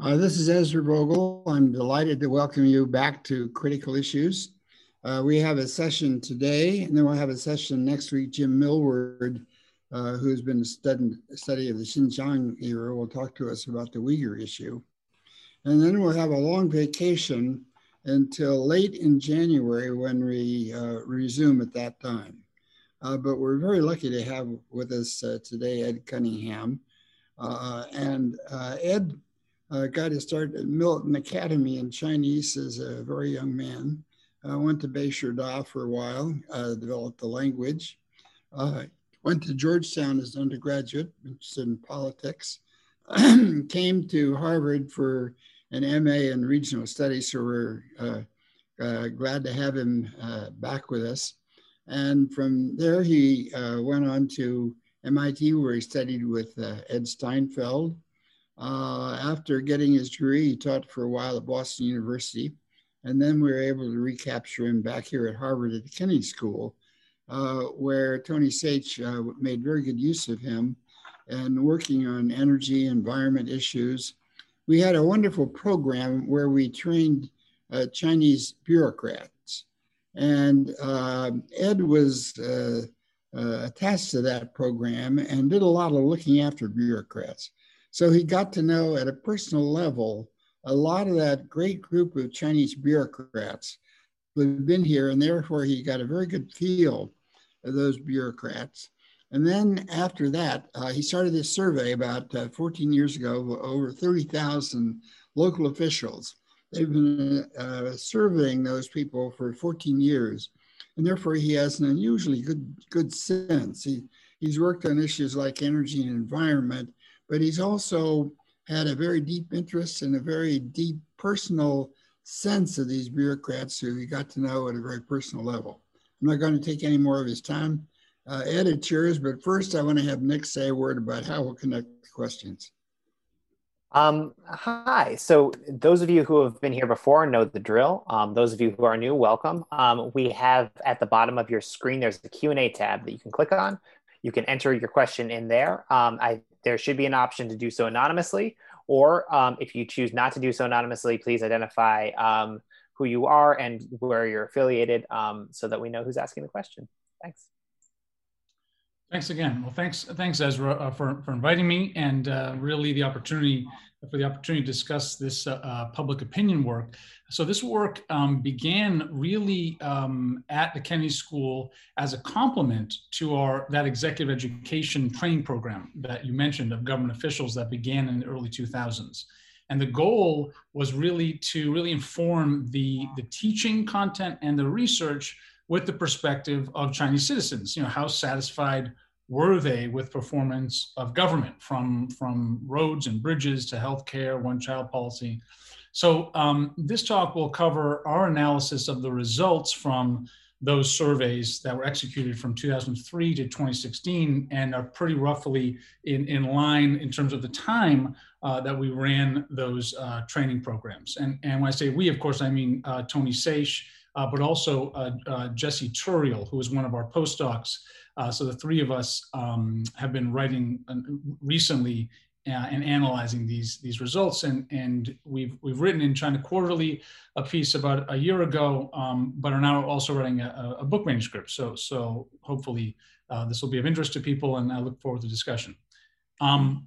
Uh, this is Ezra Vogel. I'm delighted to welcome you back to Critical Issues. Uh, we have a session today, and then we'll have a session next week. Jim Millward, uh, who's been studying study of the Xinjiang era, will talk to us about the Uyghur issue. And then we'll have a long vacation until late in January when we uh, resume at that time. Uh, but we're very lucky to have with us uh, today Ed Cunningham. and Ed uh, got his start at Milton Academy in Chinese as a very young man. Uh, went to Beishida for a while, uh, developed the language. Uh, went to Georgetown as an undergraduate, interested in politics. Came to Harvard for an MA in regional studies, so we're uh, uh, glad to have him back with us. And from there, he went on to MIT, where he studied with Ed Steinfeld uh, after getting his degree, he taught for a while at Boston University. And then we were able to recapture him back here at Harvard at the Kennedy School, uh, where Tony Saich uh, made very good use of him and working on energy, environment issues. We had a wonderful program where we trained uh, Chinese bureaucrats. And uh, Ed was uh, attached to that program and did a lot of looking after bureaucrats. So he got to know at a personal level a lot of that great group of Chinese bureaucrats who had been here, and therefore he got a very good feel of those bureaucrats. And then after that, uh, he started this survey about uh, 14 years ago, over 30,000 local officials. They've been uh, surveying those people for 14 years, and therefore he has an unusually good good sense. He, he's worked on issues like energy and environment, but he's also had a very deep interest and a very deep personal sense of these bureaucrats who he got to know at a very personal level. I'm not going to take any more of his time. Uh, Ed, it's yours, but first I want to have Nick say a word about how we'll connect the questions. Um, hi. So those of you who have been here before know the drill. Um, those of you who are new, welcome. Um, we have at the bottom of your screen, there's the Q&A tab that you can click on. You can enter your question in there. Um, I there should be an option to do so anonymously. Or um, if you choose not to do so anonymously, please identify um, who you are and where you're affiliated um, so that we know who's asking the question. Thanks. Thanks again. Well, thanks, thanks Ezra uh, for, for inviting me and uh, really the opportunity for the opportunity to discuss this uh, uh, public opinion work. So this work um, began really um, at the Kennedy School as a complement to our that executive education training program that you mentioned of government officials that began in the early 2000s. And the goal was really to really inform the, the teaching content and the research with the perspective of Chinese citizens. You know, how satisfied were they with performance of government from, from roads and bridges to healthcare, one child policy. So um, this talk will cover our analysis of the results from those surveys that were executed from 2003 to 2016 and are pretty roughly in, in line in terms of the time uh, that we ran those uh, training programs. And, and when I say we, of course, I mean uh, Tony Saich, uh, but also uh, uh, Jesse Turiel, who is one of our postdocs uh, so the three of us um, have been writing uh, recently uh, and analyzing these these results, and and we've we've written in China Quarterly a piece about a year ago, um, but are now also writing a, a book manuscript. So so hopefully uh, this will be of interest to people, and I look forward to discussion. Um,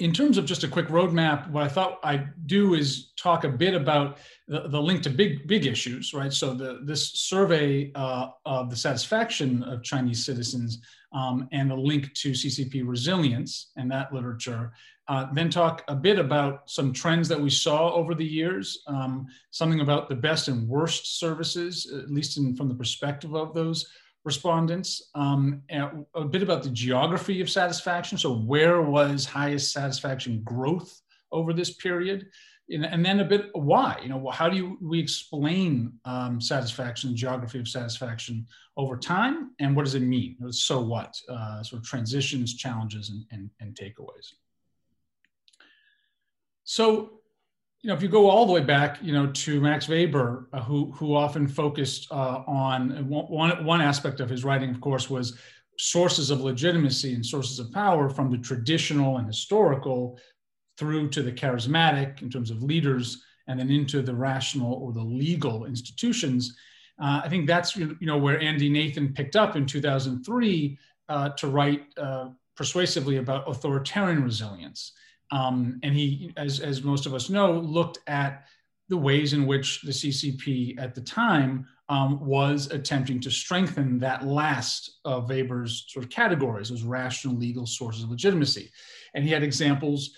in terms of just a quick roadmap, what I thought I'd do is talk a bit about the, the link to big big issues, right? So the this survey uh, of the satisfaction of Chinese citizens um, and the link to CCP resilience and that literature. Uh, then talk a bit about some trends that we saw over the years, um, something about the best and worst services, at least in, from the perspective of those respondents, um, a bit about the geography of satisfaction. So, where was highest satisfaction growth over this period? And then a bit why, you know, how do you, we explain um, satisfaction, geography of satisfaction over time, and what does it mean? So what, uh, sort of transitions, challenges, and, and, and takeaways. So you know, if you go all the way back, you know, to Max Weber, uh, who who often focused uh, on one one aspect of his writing, of course, was sources of legitimacy and sources of power from the traditional and historical through to the charismatic in terms of leaders, and then into the rational or the legal institutions. Uh, I think that's you know where Andy Nathan picked up in 2003 uh, to write uh, persuasively about authoritarian resilience. Um, and he, as, as most of us know, looked at the ways in which the CCP at the time um, was attempting to strengthen that last of Weber's sort of categories, those rational legal sources of legitimacy. And he had examples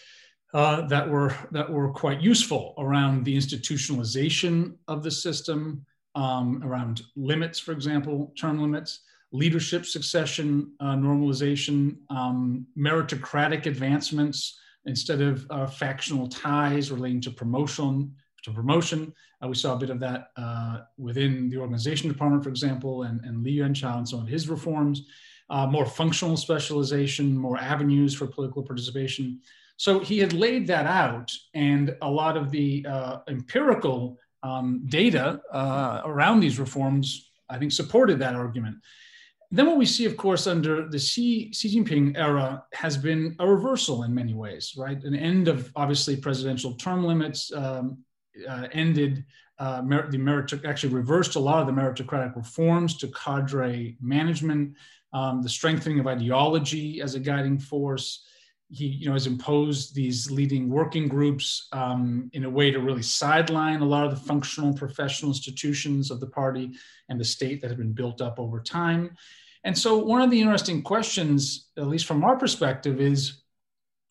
uh, that were that were quite useful around the institutionalization of the system, um, around limits, for example, term limits, leadership succession uh, normalization, um, meritocratic advancements instead of uh, factional ties relating to promotion. To promotion, uh, we saw a bit of that uh, within the organization department, for example, and, and Li Yuanchao and some of his reforms. Uh, more functional specialization, more avenues for political participation. So he had laid that out, and a lot of the uh, empirical um, data around these reforms, I think, supported that argument. Then what we see, of course, under the Xi, Xi Jinping era has been a reversal in many ways, right? An end of obviously presidential term limits, um, uh, ended uh, mer- the merit actually reversed a lot of the meritocratic reforms to cadre management, um, the strengthening of ideology as a guiding force. He, you know, has imposed these leading working groups um, in a way to really sideline a lot of the functional professional institutions of the party and the state that have been built up over time. And so, one of the interesting questions, at least from our perspective, is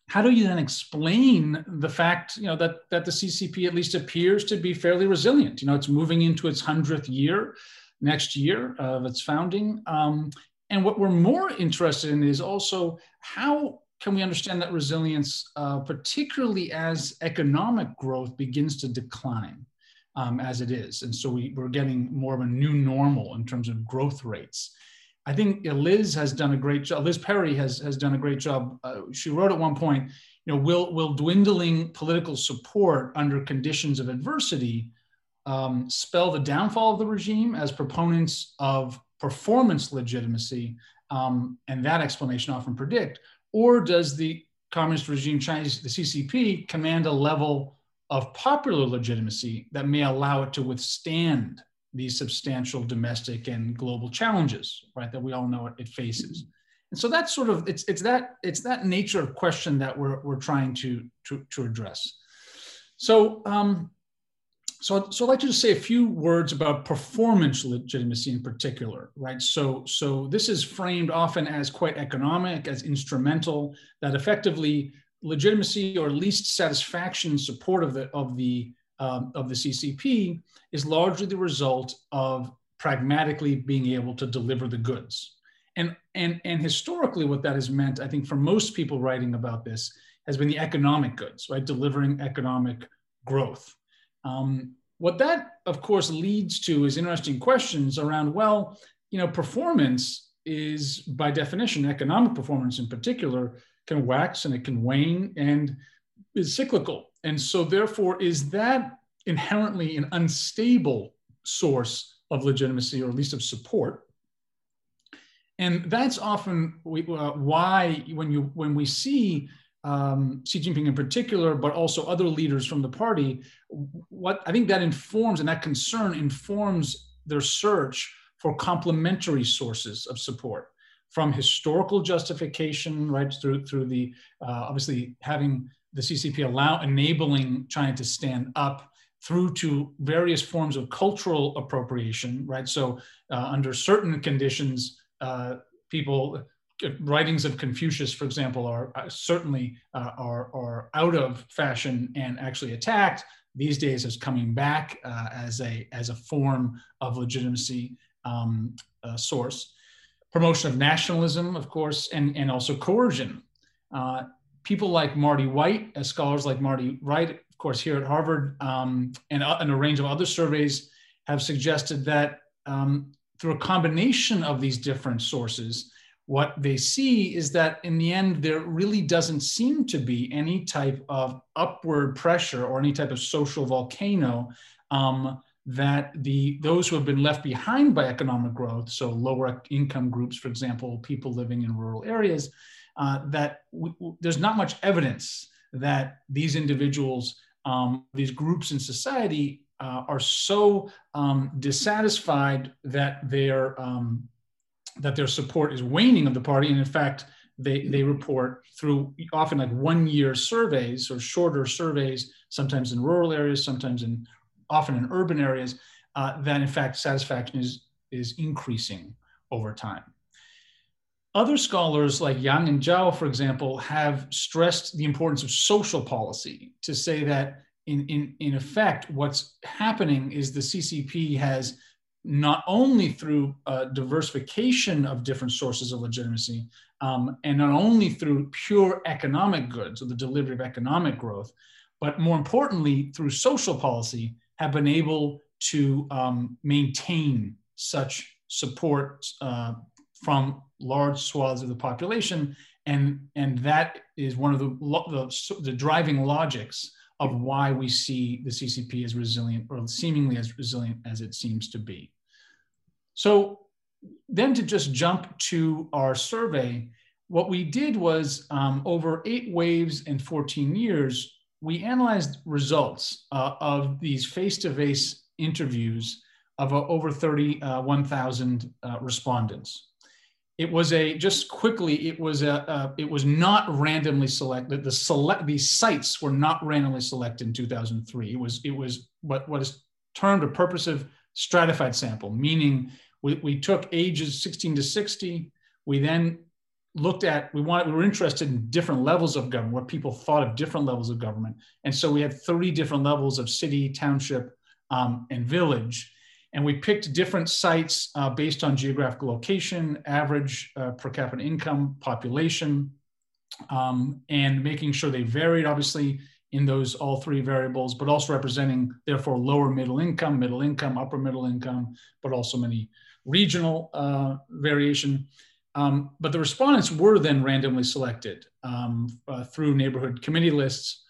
how do you then explain the fact, you know, that that the CCP at least appears to be fairly resilient? You know, it's moving into its hundredth year next year of its founding. Um, and what we're more interested in is also how can we understand that resilience, uh, particularly as economic growth begins to decline um, as it is. And so we, we're getting more of a new normal in terms of growth rates. I think Liz has done a great job. Liz Perry has has done a great job. Uh, she wrote at one point, you know, will will dwindling political support under conditions of adversity um, spell the downfall of the regime as proponents of performance legitimacy, um, and that explanation often predict, or does the communist regime Chinese the CCP command a level of popular legitimacy that may allow it to withstand these substantial domestic and global challenges, right, that we all know it, faces. And so that's sort of it's it's that it's that nature of question that we're we're trying to to, to address. So um, so so I'd like to just say a few words about performance legitimacy in particular, right? So so this is framed often as quite economic, as instrumental, that effectively legitimacy or least satisfaction support of the of the um, of the CCP is largely the result of pragmatically being able to deliver the goods. And, and, and historically, what that has meant, I think, for most people writing about this, has been the economic goods, right? Delivering economic growth. Um, what that, of course, leads to is interesting questions around, well, you know, performance is by definition, economic performance in particular, can wax and it can wane and is cyclical. And so, therefore, is that inherently an unstable source of legitimacy or at least of support? And that's often uh, why, when you when we see um, Xi Jinping in particular, but also other leaders from the party, what I think that informs and that concern informs their search for complementary sources of support from historical justification, right, through through the uh, obviously having the CCP allow enabling China to stand up through to various forms of cultural appropriation, right? So uh, under certain conditions, uh, people uh, writings of Confucius, for example, are uh, certainly uh, are, are out of fashion and actually attacked. These days, is coming back uh, as a as a form of legitimacy um, source. Promotion of nationalism, of course, and and also coercion people like Marty Whyte, as scholars like Marty Whyte, of course, here at Harvard, um, and, uh, and, a range of other surveys have suggested that um, through a combination of these different sources, what they see is that in the end, there really doesn't seem to be any type of upward pressure or any type of social volcano um, that the those who have been left behind by economic growth, so lower income groups, for example, people living in rural areas, uh, that there's not much evidence that these individuals, um, these groups in society, uh, are so um, dissatisfied that their um, that their support is waning of the party, and in fact, they they report through often like one year surveys or shorter surveys, sometimes in rural areas, sometimes in often in urban areas, uh, that in fact satisfaction is is increasing over time. Other scholars like Yang and Zhao, for example, have stressed the importance of social policy to say that in, in, in effect, what's happening is the CCP has not only through diversification of different sources of legitimacy, um, and not only through pure economic goods or the delivery of economic growth, but more importantly, through social policy, have been able to um, maintain such support uh, from large swaths of the population. And, and that is one of the, the, the driving logics of why we see the CCP as resilient or seemingly as resilient as it seems to be. So then to just jump to our survey, what we did was um, over eight waves and 14 years, we analyzed results uh, of these face-to-face interviews of uh, over 31,000 uh, respondents it was a just quickly it was a, a, it was not randomly selected. The select these sites were not randomly selected in 2003 it was it was what what is termed a purposive stratified sample meaning we, we took ages 16 to 60 we then looked at we wanted we were interested in different levels of government what people thought of different levels of government. And so we had 30 different levels of city township um, and village and we picked different sites uh, based on geographical location, average uh, per capita income, population, um, and making sure they varied, obviously, in those all three variables, but also representing, therefore, lower middle income, middle income, upper middle income, but also many regional uh, variation. Um, but the respondents were then randomly selected um, uh, through neighborhood committee lists.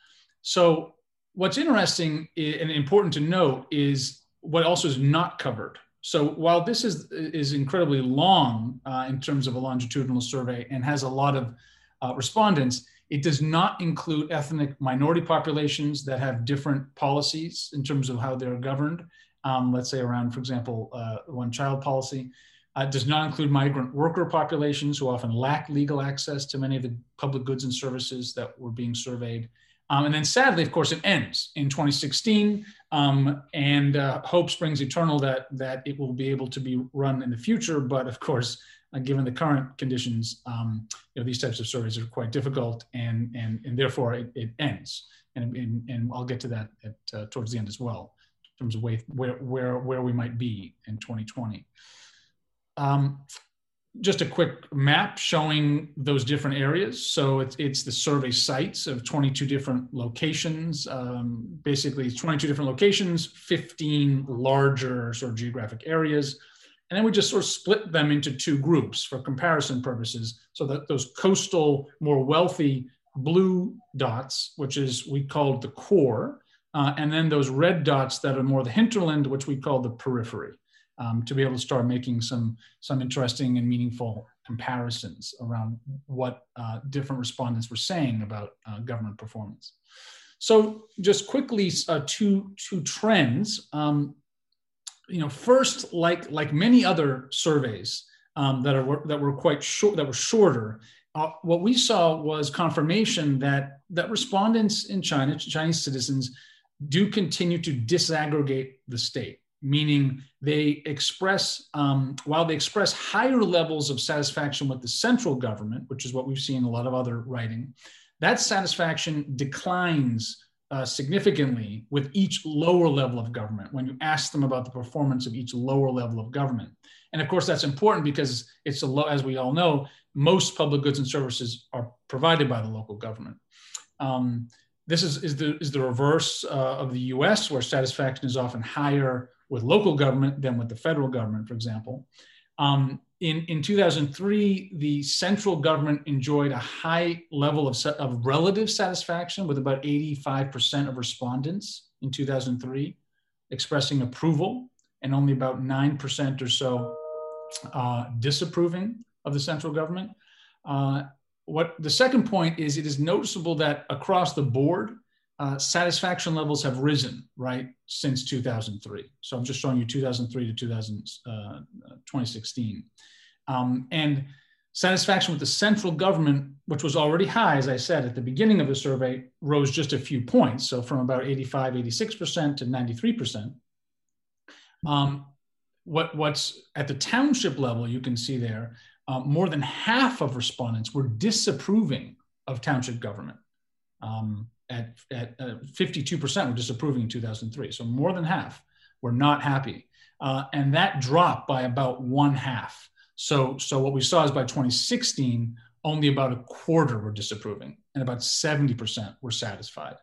So, what's interesting and important to note is what also is not covered. So while this is is incredibly long uh, in terms of a longitudinal survey and has a lot of uh, respondents, it does not include ethnic minority populations that have different policies in terms of how they're governed. Um, let's say around, for example, uh, one child policy. Uh, does not include migrant worker populations who often lack legal access to many of the public goods and services that were being surveyed. Um, and then sadly, of course, it ends in 2016, um, and uh, hope springs eternal that that it will be able to be run in the future. But of course, uh, given the current conditions, um, you know, these types of surveys are quite difficult, and and and therefore it, it ends. And, and, and I'll get to that at, uh, towards the end as well, in terms of way, where where where we might be in 2020. Um, just a quick map showing those different areas. So it's, it's the survey sites of 22 different locations. Um, basically, it's 22 different locations, 15 larger sort of geographic areas. And then we just sort of split them into two groups for comparison purposes. So that those coastal, more wealthy blue dots, which is we called the core, uh, and then those red dots that are more the hinterland, which we call the periphery um, to be able to start making some some interesting and meaningful comparisons around what uh, different respondents were saying about uh, government performance. So just quickly, uh, two two trends. Um, you know, first, like like many other surveys um, that are that were quite short, that were shorter. Uh, what we saw was confirmation that that respondents in China, Chinese citizens, do continue to disaggregate the state meaning they express, um, while they express higher levels of satisfaction with the central government, which is what we've seen in a lot of other writing, that satisfaction declines uh, significantly with each lower level of government when you ask them about the performance of each lower level of government. And of course, that's important because it's a low, as we all know, most public goods and services are provided by the local government. Um, this is, is, the, is the reverse uh, of the US, where satisfaction is often higher with local government than with the federal government, for example. Um, in, in 2003, the central government enjoyed a high level of, of relative satisfaction with about 85% of respondents in 2003 expressing approval and only about 9% or so uh, disapproving of the central government. Uh, what the second point is, it is noticeable that across the board, uh, satisfaction levels have risen, right, since 2003. So I'm just showing you 2003 to 2000, uh, 2016. Um, and satisfaction with the central government, which was already high, as I said at the beginning of the survey, rose just a few points. So from about 85, 86% to 93%. Um, what, what's at the township level, you can see there, uh, more than half of respondents were disapproving of township government. Um, at, at uh, 52% were disapproving in 2003. So more than half were not happy. Uh, and that dropped by about one half. So, so what we saw is by 2016, only about a quarter were disapproving and about 70% were satisfied.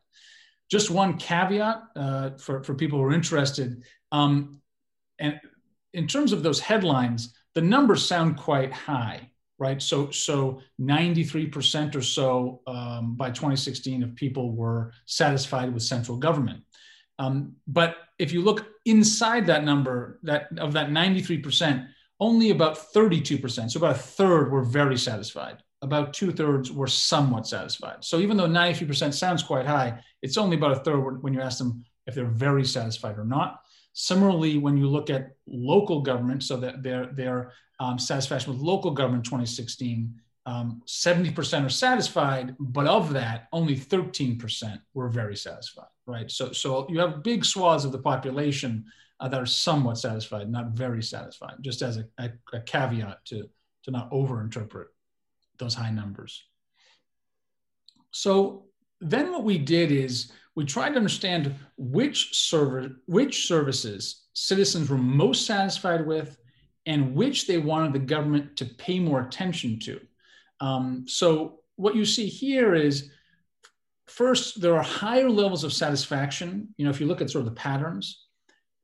Just one caveat uh, for, for people who are interested. Um, and in terms of those headlines, the numbers sound quite high right? So, so 93% or so um, by 2016 of people were satisfied with central government. Um, but if you look inside that number, that of that 93%, only about 32%, so about a third were very satisfied. About two thirds were somewhat satisfied. So even though 93% sounds quite high, it's only about a third when you ask them if they're very satisfied or not. Similarly, when you look at local government, so that their their um, satisfaction with local government 2016, um, 70% are satisfied, but of that, only 13% were very satisfied, right? So, so you have big swaths of the population uh, that are somewhat satisfied, not very satisfied, just as a, a, a caveat to, to not overinterpret those high numbers. So then what we did is we tried to understand which server, which services citizens were most satisfied with and which they wanted the government to pay more attention to. Um, so what you see here is first, there are higher levels of satisfaction. You know, if you look at sort of the patterns,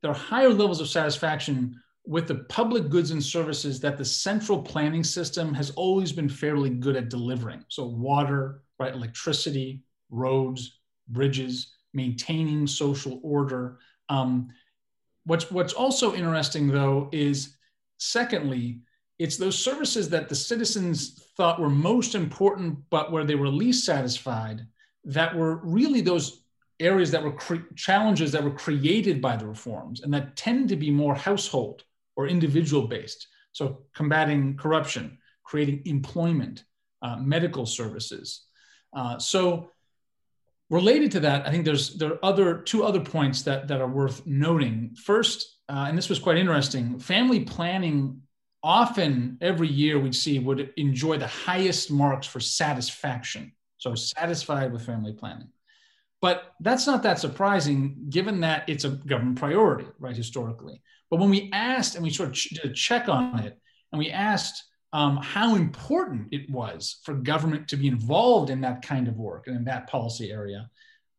there are higher levels of satisfaction with the public goods and services that the central planning system has always been fairly good at delivering. So water, right, electricity, roads, bridges, maintaining social order. Um, what's what's also interesting though is secondly, it's those services that the citizens thought were most important, but where they were least satisfied, that were really those areas that were cre- challenges that were created by the reforms and that tend to be more household or individual based. So combating corruption, creating employment, uh, medical services. Uh, so related to that, I think there's there are other two other points that that are worth noting. First, uh, and this was quite interesting, family planning often every year we'd see would enjoy the highest marks for satisfaction. So satisfied with family planning. But that's not that surprising given that it's a government priority, right, historically. But when we asked and we sort of did a check on it, and we asked um, how important it was for government to be involved in that kind of work and in that policy area,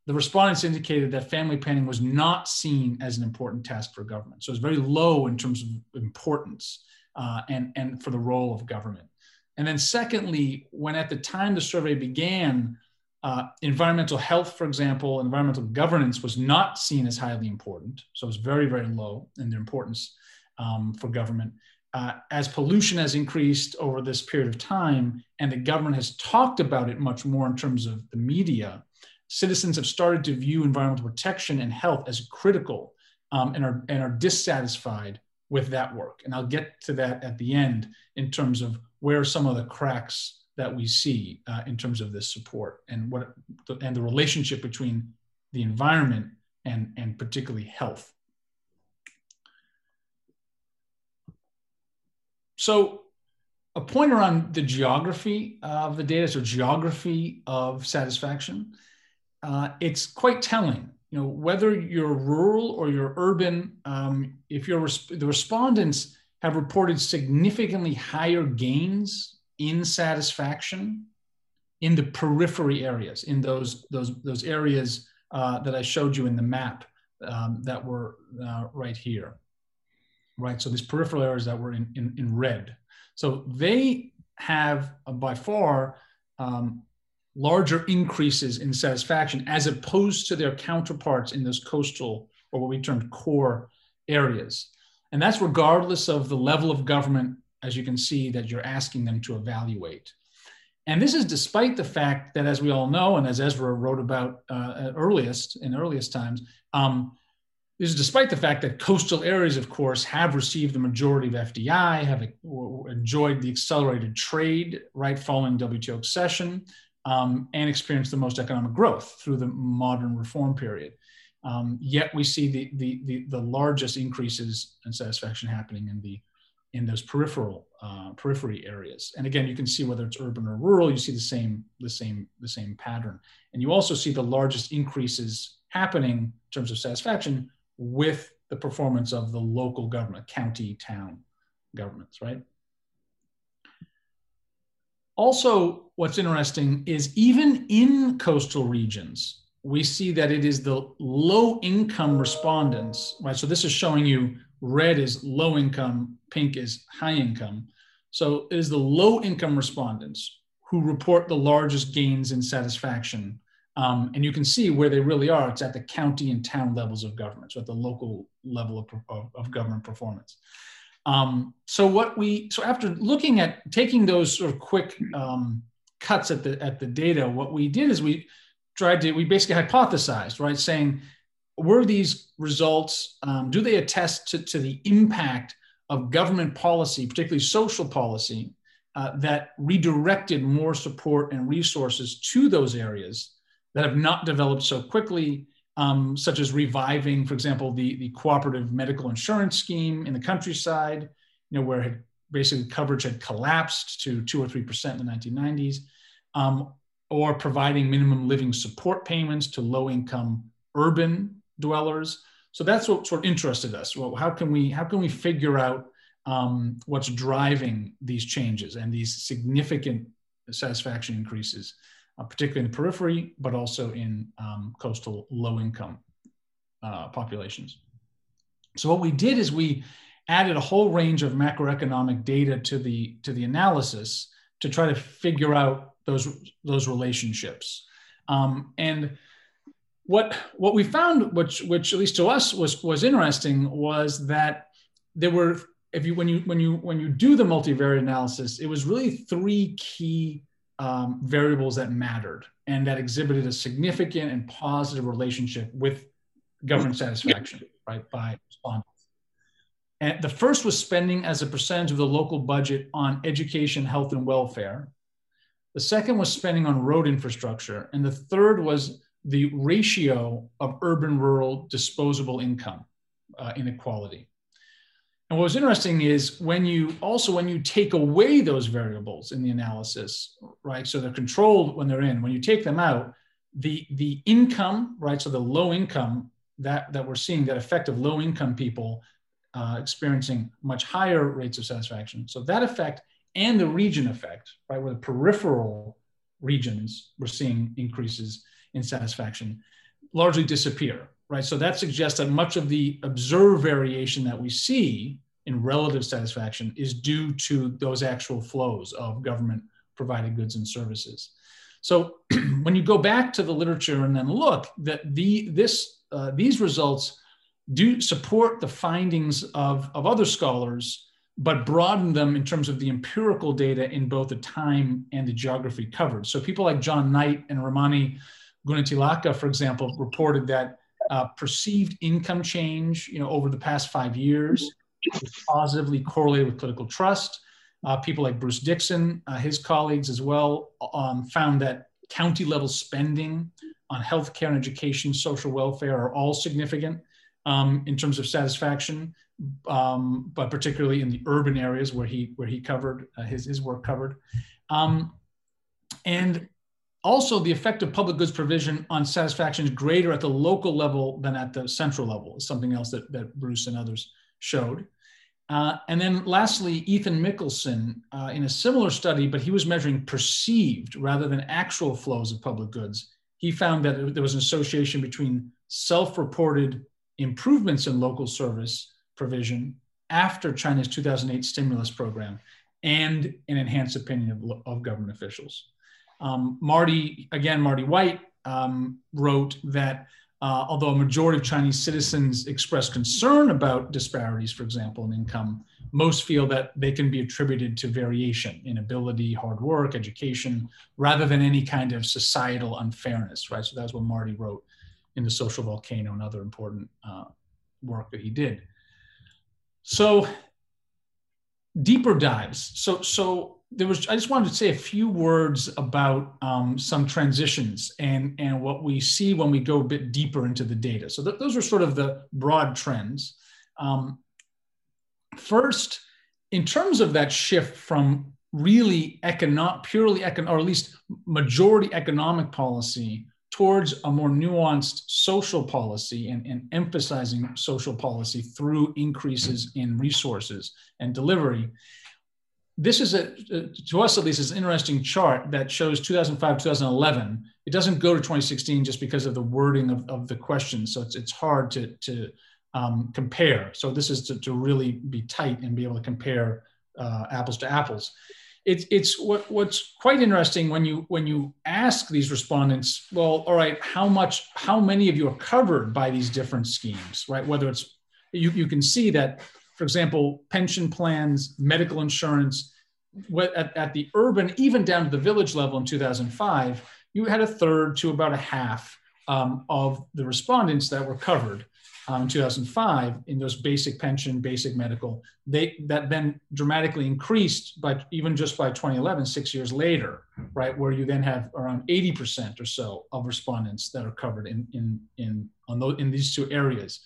the respondents indicated that family planning was not seen as an important task for government. So it's very low in terms of importance uh, and, and for the role of government. And then, secondly, when at the time the survey began, uh, environmental health, for example, environmental governance was not seen as highly important. So it's very, very low in their importance um, for government uh, as pollution has increased over this period of time and the government has talked about it much more in terms of the media, citizens have started to view environmental protection and health as critical um, and, are, and are dissatisfied with that work. And I'll get to that at the end in terms of where some of the cracks that we see uh, in terms of this support and what and the relationship between the environment and, and particularly health. So a pointer on the geography of the data, so geography of satisfaction, uh, it's quite telling. You know, whether you're rural or you're urban, um, if you're the respondents have reported significantly higher gains in satisfaction in the periphery areas, in those those those areas uh, that I showed you in the map um, that were uh, right here right? So these peripheral areas that were in, in, in red. So they have uh, by far um, larger increases in satisfaction as opposed to their counterparts in those coastal or what we termed core areas. And that's regardless of the level of government, as you can see, that you're asking them to evaluate. And this is despite the fact that, as we all know, and as Ezra wrote about uh, earliest in earliest times, um, this is despite the fact that coastal areas, of course, have received the majority of FDI, have enjoyed the accelerated trade right following WTO accession, um, and experienced the most economic growth through the modern reform period. Um, yet we see the, the, the, the, largest increases in satisfaction happening in the in those peripheral uh, periphery areas. And again, you can see whether it's urban or rural, you see the same the same the same pattern. And you also see the largest increases happening in terms of satisfaction with the performance of the local government, county, town governments, right? Also, what's interesting is even in coastal regions, we see that it is the low income respondents, right? So this is showing you red is low income, pink is high income. So it is the low income respondents who report the largest gains in satisfaction um, and you can see where they really are. It's at the county and town levels of government, so at the local level of, of, of government performance. Um, so what we so after looking at taking those sort of quick um, cuts at the at the data, what we did is we tried to we basically hypothesized, right, saying were these results um, do they attest to, to the impact of government policy, particularly social policy, uh, that redirected more support and resources to those areas that have not developed so quickly, um, such as reviving, for example, the, the cooperative medical insurance scheme in the countryside, you know, where basically coverage had collapsed to two or three percent in the 1990s, um, or providing minimum living support payments to low-income urban dwellers. So that's what sort of interested us. Well, how can we how can we figure out um, what's driving these changes and these significant satisfaction increases uh, particularly in the periphery, but also in um, coastal low income uh, populations. So what we did is we added a whole range of macroeconomic data to the to the analysis to try to figure out those those relationships. Um, and what what we found, which which at least to us was was interesting, was that there were if you when you when you when you do the multivariate analysis, it was really three key um, variables that mattered and that exhibited a significant and positive relationship with government satisfaction, right, by respondents. And the first was spending as a percentage of the local budget on education, health, and welfare. The second was spending on road infrastructure. And the third was the ratio of urban rural disposable income uh, inequality. And what was interesting is when you also when you take away those variables in the analysis, right? So they're controlled when they're in. When you take them out, the the income, right? So the low income that that we're seeing that effect of low income people uh, experiencing much higher rates of satisfaction. So that effect and the region effect, right, where the peripheral regions we're seeing increases in satisfaction, largely disappear right? So that suggests that much of the observed variation that we see in relative satisfaction is due to those actual flows of government provided goods and services. So when you go back to the literature and then look that the this uh, these results do support the findings of, of other scholars, but broaden them in terms of the empirical data in both the time and the geography covered. So people like John Knight and Ramani Gunatilaka, for example, reported that uh, perceived income change, you know, over the past five years is positively correlated with political trust. Uh, people like Bruce Dickson, uh, his colleagues as well, um, found that county level spending on healthcare and education, social welfare are all significant um, in terms of satisfaction, um, but particularly in the urban areas where he where he covered uh, his his work covered, um, and also, the effect of public goods provision on satisfaction is greater at the local level than at the central level, is something else that, that Bruce and others showed. Uh, and then lastly, Ethan Michelson, uh, in a similar study, but he was measuring perceived rather than actual flows of public goods, he found that there was an association between self reported improvements in local service provision after China's 2008 stimulus program and an enhanced opinion of, of government officials. Um, Marty, again, Marty Whyte um, wrote that uh, although a majority of Chinese citizens express concern about disparities, for example, in income, most feel that they can be attributed to variation in ability, hard work, education, rather than any kind of societal unfairness, right? So that's what Marty wrote in The Social Volcano and other important uh, work that he did. So deeper dives. So, so there was i just wanted to say a few words about um, some transitions and and what we see when we go a bit deeper into the data. So th- those are sort of the broad trends. Um, first in terms of that shift from really economic purely economic or at least majority economic policy towards a more nuanced social policy and, and emphasizing social policy through increases in resources and delivery this is a, to us at least, is an interesting chart that shows 2005, 2011. It doesn't go to 2016 just because of the wording of, of the questions. So it's, it's hard to, to um, compare. So this is to, to really be tight and be able to compare uh, apples to apples. It's, it's what, what's quite interesting when you when you ask these respondents, well, all right, how much, how many of you are covered by these different schemes, right? Whether it's you, you can see that for example, pension plans, medical insurance, at, at the urban, even down to the village level in 2005, you had a third to about a half um, of the respondents that were covered um, in 2005 in those basic pension, basic medical. They that then dramatically increased, but even just by 2011, six years later, right, where you then have around 80% or so of respondents that are covered in in in on those in these two areas.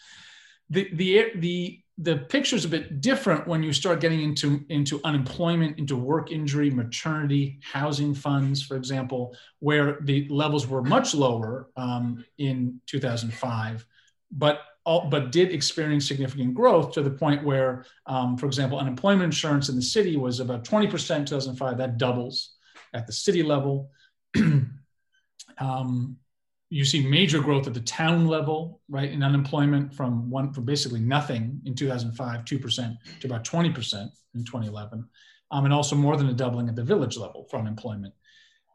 The the the the picture is a bit different when you start getting into, into unemployment, into work injury, maternity, housing funds, for example, where the levels were much lower um, in 2005, but all, but did experience significant growth to the point where, um, for example, unemployment insurance in the city was about 20% in 2005. That doubles at the city level. um, you see major growth at the town level, right, in unemployment from one from basically nothing in 2005, two percent to about 20 percent in 2011, um, and also more than a doubling at the village level for unemployment.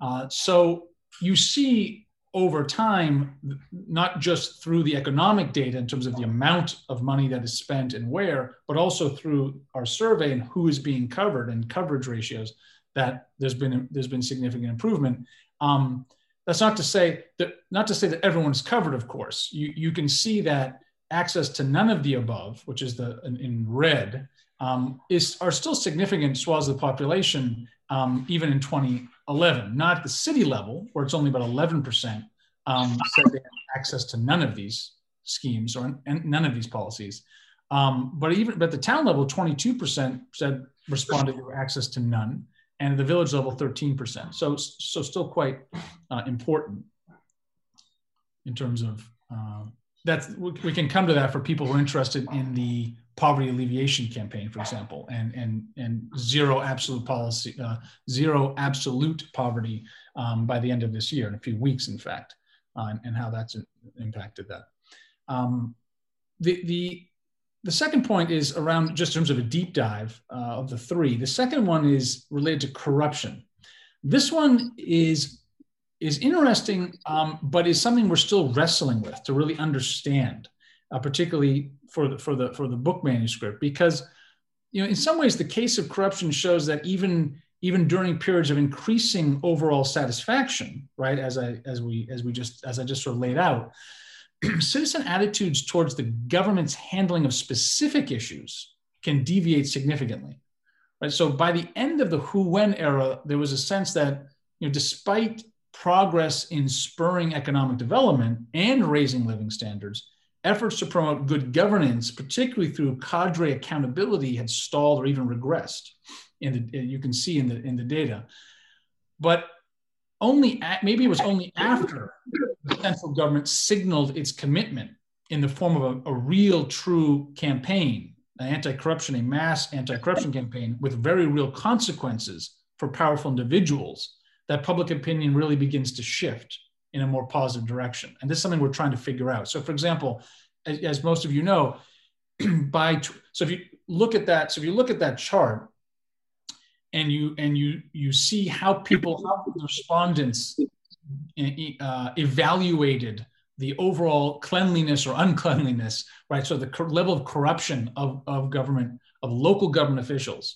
Uh, so you see over time, not just through the economic data in terms of the amount of money that is spent and where, but also through our survey and who is being covered and coverage ratios, that there's been there's been significant improvement. Um, that's not to say that not to say that everyone's covered, of course. You you can see that access to none of the above, which is the in, in red, um, is are still significant swaths of the population, um, even in 2011. Not at the city level, where it's only about 11 percent um, said they have access to none of these schemes or none of these policies. Um, but even but the town level, 22 percent said responded to access to none and at the village level 13%. So, so still quite uh, important in terms of uh, that's we can come to that for people who are interested in the poverty alleviation campaign, for example, and and and zero absolute policy, uh, zero absolute poverty um, by the end of this year, in a few weeks, in fact, uh, and, and, how that's impacted that. Um, the the the second point is around just in terms of a deep dive uh, of the three. The second one is related to corruption. This one is is interesting, um, but is something we're still wrestling with to really understand, uh, particularly for the for the for the book manuscript, because you know in some ways the case of corruption shows that even even during periods of increasing overall satisfaction, right, as I as we as we just as I just sort of laid out, citizen attitudes towards the government's handling of specific issues can deviate significantly. Right? So by the end of the Hu Wen era, there was a sense that, you know, despite progress in spurring economic development and raising living standards, efforts to promote good governance, particularly through cadre accountability, had stalled or even regressed. The, you can see in the in the data. But only at, maybe it was only after the central government signaled its commitment in the form of a, a real, true campaign, an anti-corruption, a mass anti-corruption campaign with very real consequences for powerful individuals, that public opinion really begins to shift in a more positive direction. And this is something we're trying to figure out. So, for example, as, as most of you know, by so if you look at that, so if you look at that chart, and you and you you see how people how respondents uh, evaluated the overall cleanliness or uncleanliness, right? So the level of corruption of, of government, of local government officials.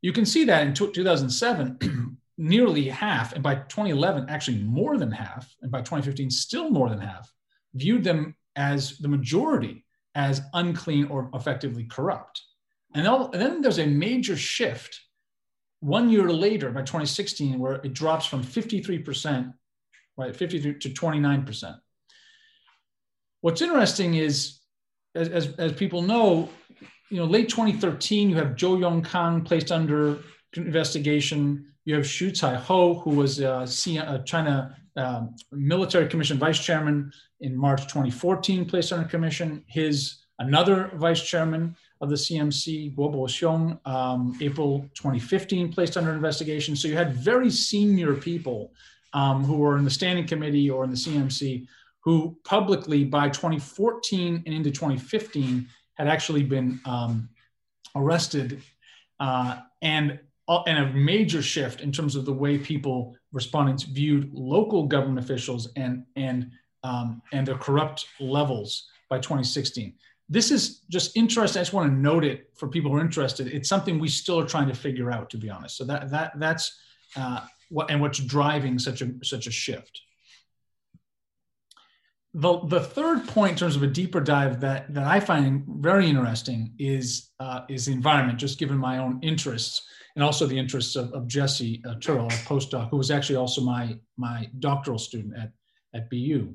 You can see that in 2007, nearly half, and by 2011, actually more than half, and by 2015, still more than half, viewed them as the majority as unclean or effectively corrupt. And, and then there's a major shift one year later, by 2016, where it drops from 53%, right, 53 to 29%. What's interesting is, as, as, as people know, you know, late 2013, you have Zhou Yongkang placed under investigation. You have Xu Caihou, who was a China um, Military Commission vice chairman in March 2014, placed under commission. His another vice chairman of the CMC, Guo Boxiong, um, April 2015, placed under investigation. So you had very senior people um, who were in the standing committee or in the CMC who publicly by 2014 and into 2015 had actually been um, arrested uh, and, uh, and a major shift in terms of the way people, respondents, viewed local government officials and, and, um, and their corrupt levels by 2016 this is just interesting. I just want to note it for people who are interested. It's something we still are trying to figure out, to be honest. So that that that's uh, what and what's driving such a such a shift. The, the third point in terms of a deeper dive that, that I find very interesting is uh, is the environment, just given my own interests and also the interests of, of Jesse uh, Turiel, a postdoc, who was actually also my my doctoral student at at BU.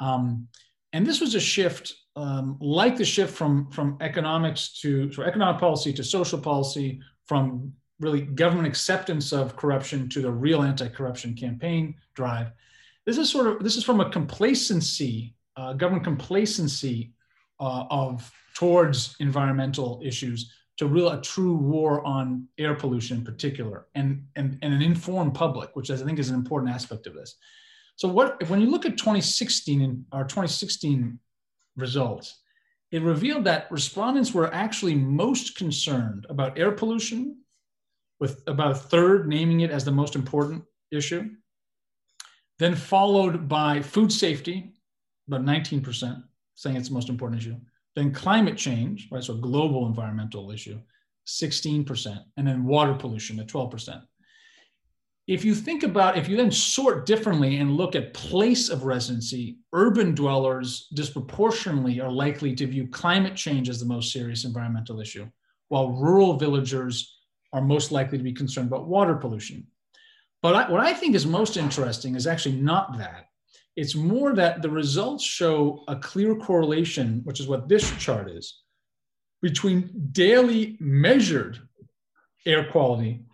Um, and this was a shift um, like the shift from, from economics to, to economic policy to social policy, from really government acceptance of corruption to the real anti-corruption campaign drive. This is sort of this is from a complacency, uh, government complacency uh, of towards environmental issues to real a true war on air pollution in particular, and and, and an informed public, which I think is an important aspect of this. So what when you look at 2016 and our 2016 results, it revealed that respondents were actually most concerned about air pollution, with about a third naming it as the most important issue, then followed by food safety, about 19% saying it's the most important issue, then climate change, right, so global environmental issue, 16%, and then water pollution at 12% if you think about if you then sort differently and look at place of residency urban dwellers disproportionately are likely to view climate change as the most serious environmental issue while rural villagers are most likely to be concerned about water pollution but I, what i think is most interesting is actually not that it's more that the results show a clear correlation which is what this chart is between daily measured air quality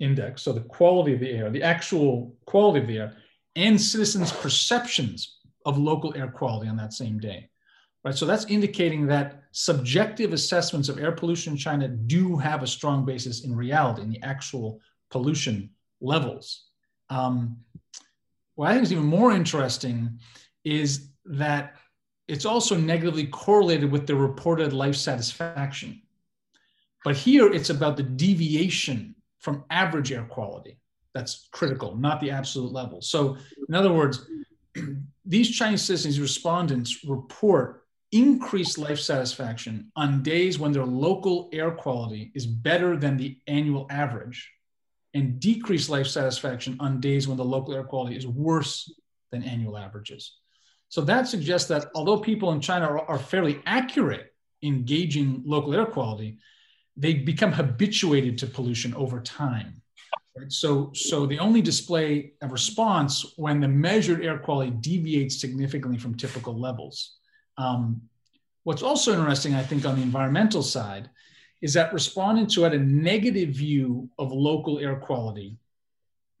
index, so the quality of the air, the actual quality of the air, and citizens' perceptions of local air quality on that same day. Right, so that's indicating that subjective assessments of air pollution in China do have a strong basis in reality, in the actual pollution levels. Um, what I think is even more interesting is that it's also negatively correlated with the reported life satisfaction. But here it's about the deviation from average air quality. That's critical, not the absolute level. So, in other words, these Chinese citizens, respondents report increased life satisfaction on days when their local air quality is better than the annual average, and decreased life satisfaction on days when the local air quality is worse than annual averages. So that suggests that although people in China are, are fairly accurate in gauging local air quality, they become habituated to pollution over time. Right? So, so they only display a response when the measured air quality deviates significantly from typical levels. Um, what's also interesting, I think, on the environmental side, is that respondents who had a negative view of local air quality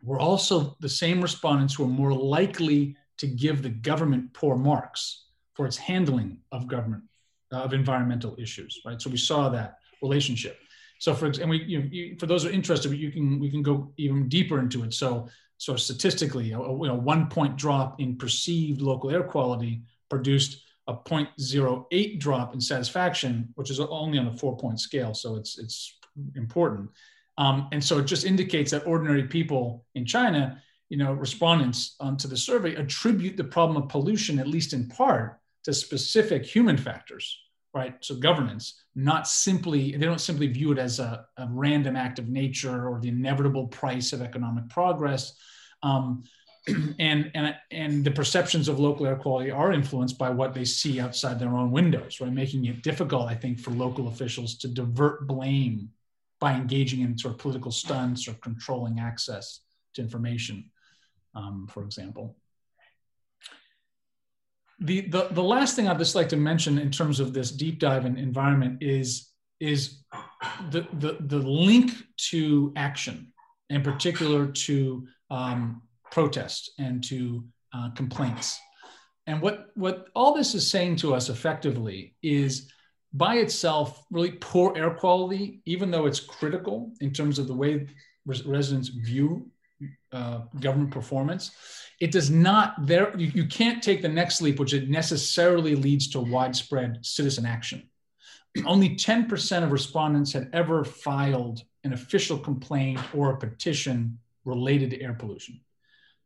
were also the same respondents who were more likely to give the government poor marks for its handling of government uh, of environmental issues. Right. So we saw that relationship. So for and we you, you, for those who are interested, you can we can go even deeper into it. So so statistically, a, you know, one point drop in perceived local air quality produced a 0.08 drop in satisfaction, which is only on a four point scale. So it's it's important. Um, and so it just indicates that ordinary people in China you know, respondents um, to the survey attribute the problem of pollution, at least in part, to specific human factors, right? So governance, not simply, they don't simply view it as a, a random act of nature or the inevitable price of economic progress. Um, and, and, and the perceptions of local air quality are influenced by what they see outside their own windows, right? Making it difficult, I think, for local officials to divert blame by engaging in sort of political stunts or controlling access to information, um, for example. The, the, the last thing I'd just like to mention in terms of this deep dive in environment is, is the, the, the link to action, in particular to um, protest and to uh, complaints. And what, what all this is saying to us effectively is by itself, really poor air quality, even though it's critical in terms of the way res- residents view uh, government performance, it does not there you, you can't take the next leap which it necessarily leads to widespread citizen action only 10% of respondents had ever filed an official complaint or a petition related to air pollution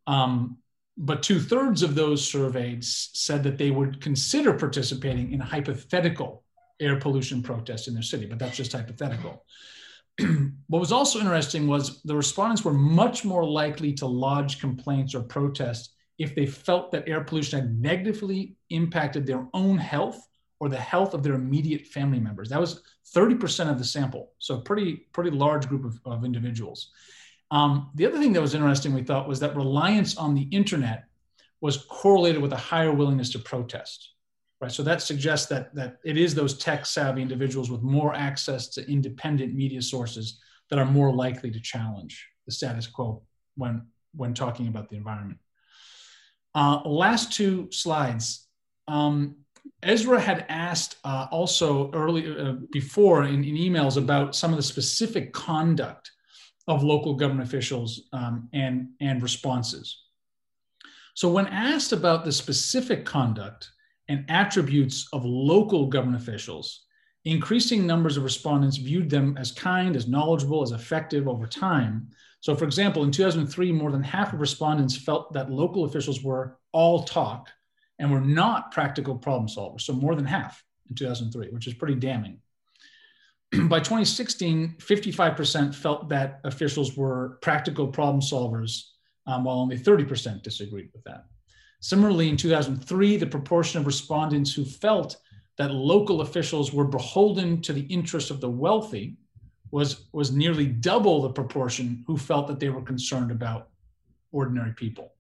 um, but two thirds of those surveyed said that they would consider participating in a hypothetical air pollution protest in their city, but that's just hypothetical. what was also interesting was the respondents were much more likely to lodge complaints or protests if they felt that air pollution had negatively impacted their own health or the health of their immediate family members. That was 30% of the sample, so pretty pretty large group of, of individuals. Um, the other thing that was interesting, we thought, was that reliance on the internet was correlated with a higher willingness to protest. Right, so that suggests that that it is those tech savvy individuals with more access to independent media sources that are more likely to challenge the status quo when when talking about the environment. Uh, last two slides. Um, Ezra had asked uh, also early uh, before in, in, emails about some of the specific conduct of local government officials um, and, and responses. So, when asked about the specific conduct and attributes of local government officials, increasing numbers of respondents viewed them as kind, as knowledgeable, as effective over time. So, for example, in 2003, more than half of respondents felt that local officials were all talk and were not practical problem solvers. So, more than half in 2003, which is pretty damning. by 2016, 55% felt that officials were practical problem solvers, um, while only 30% disagreed with that. Similarly, in 2003, the proportion of respondents who felt that local officials were beholden to the interests of the wealthy was, was nearly double the proportion who felt that they were concerned about ordinary people,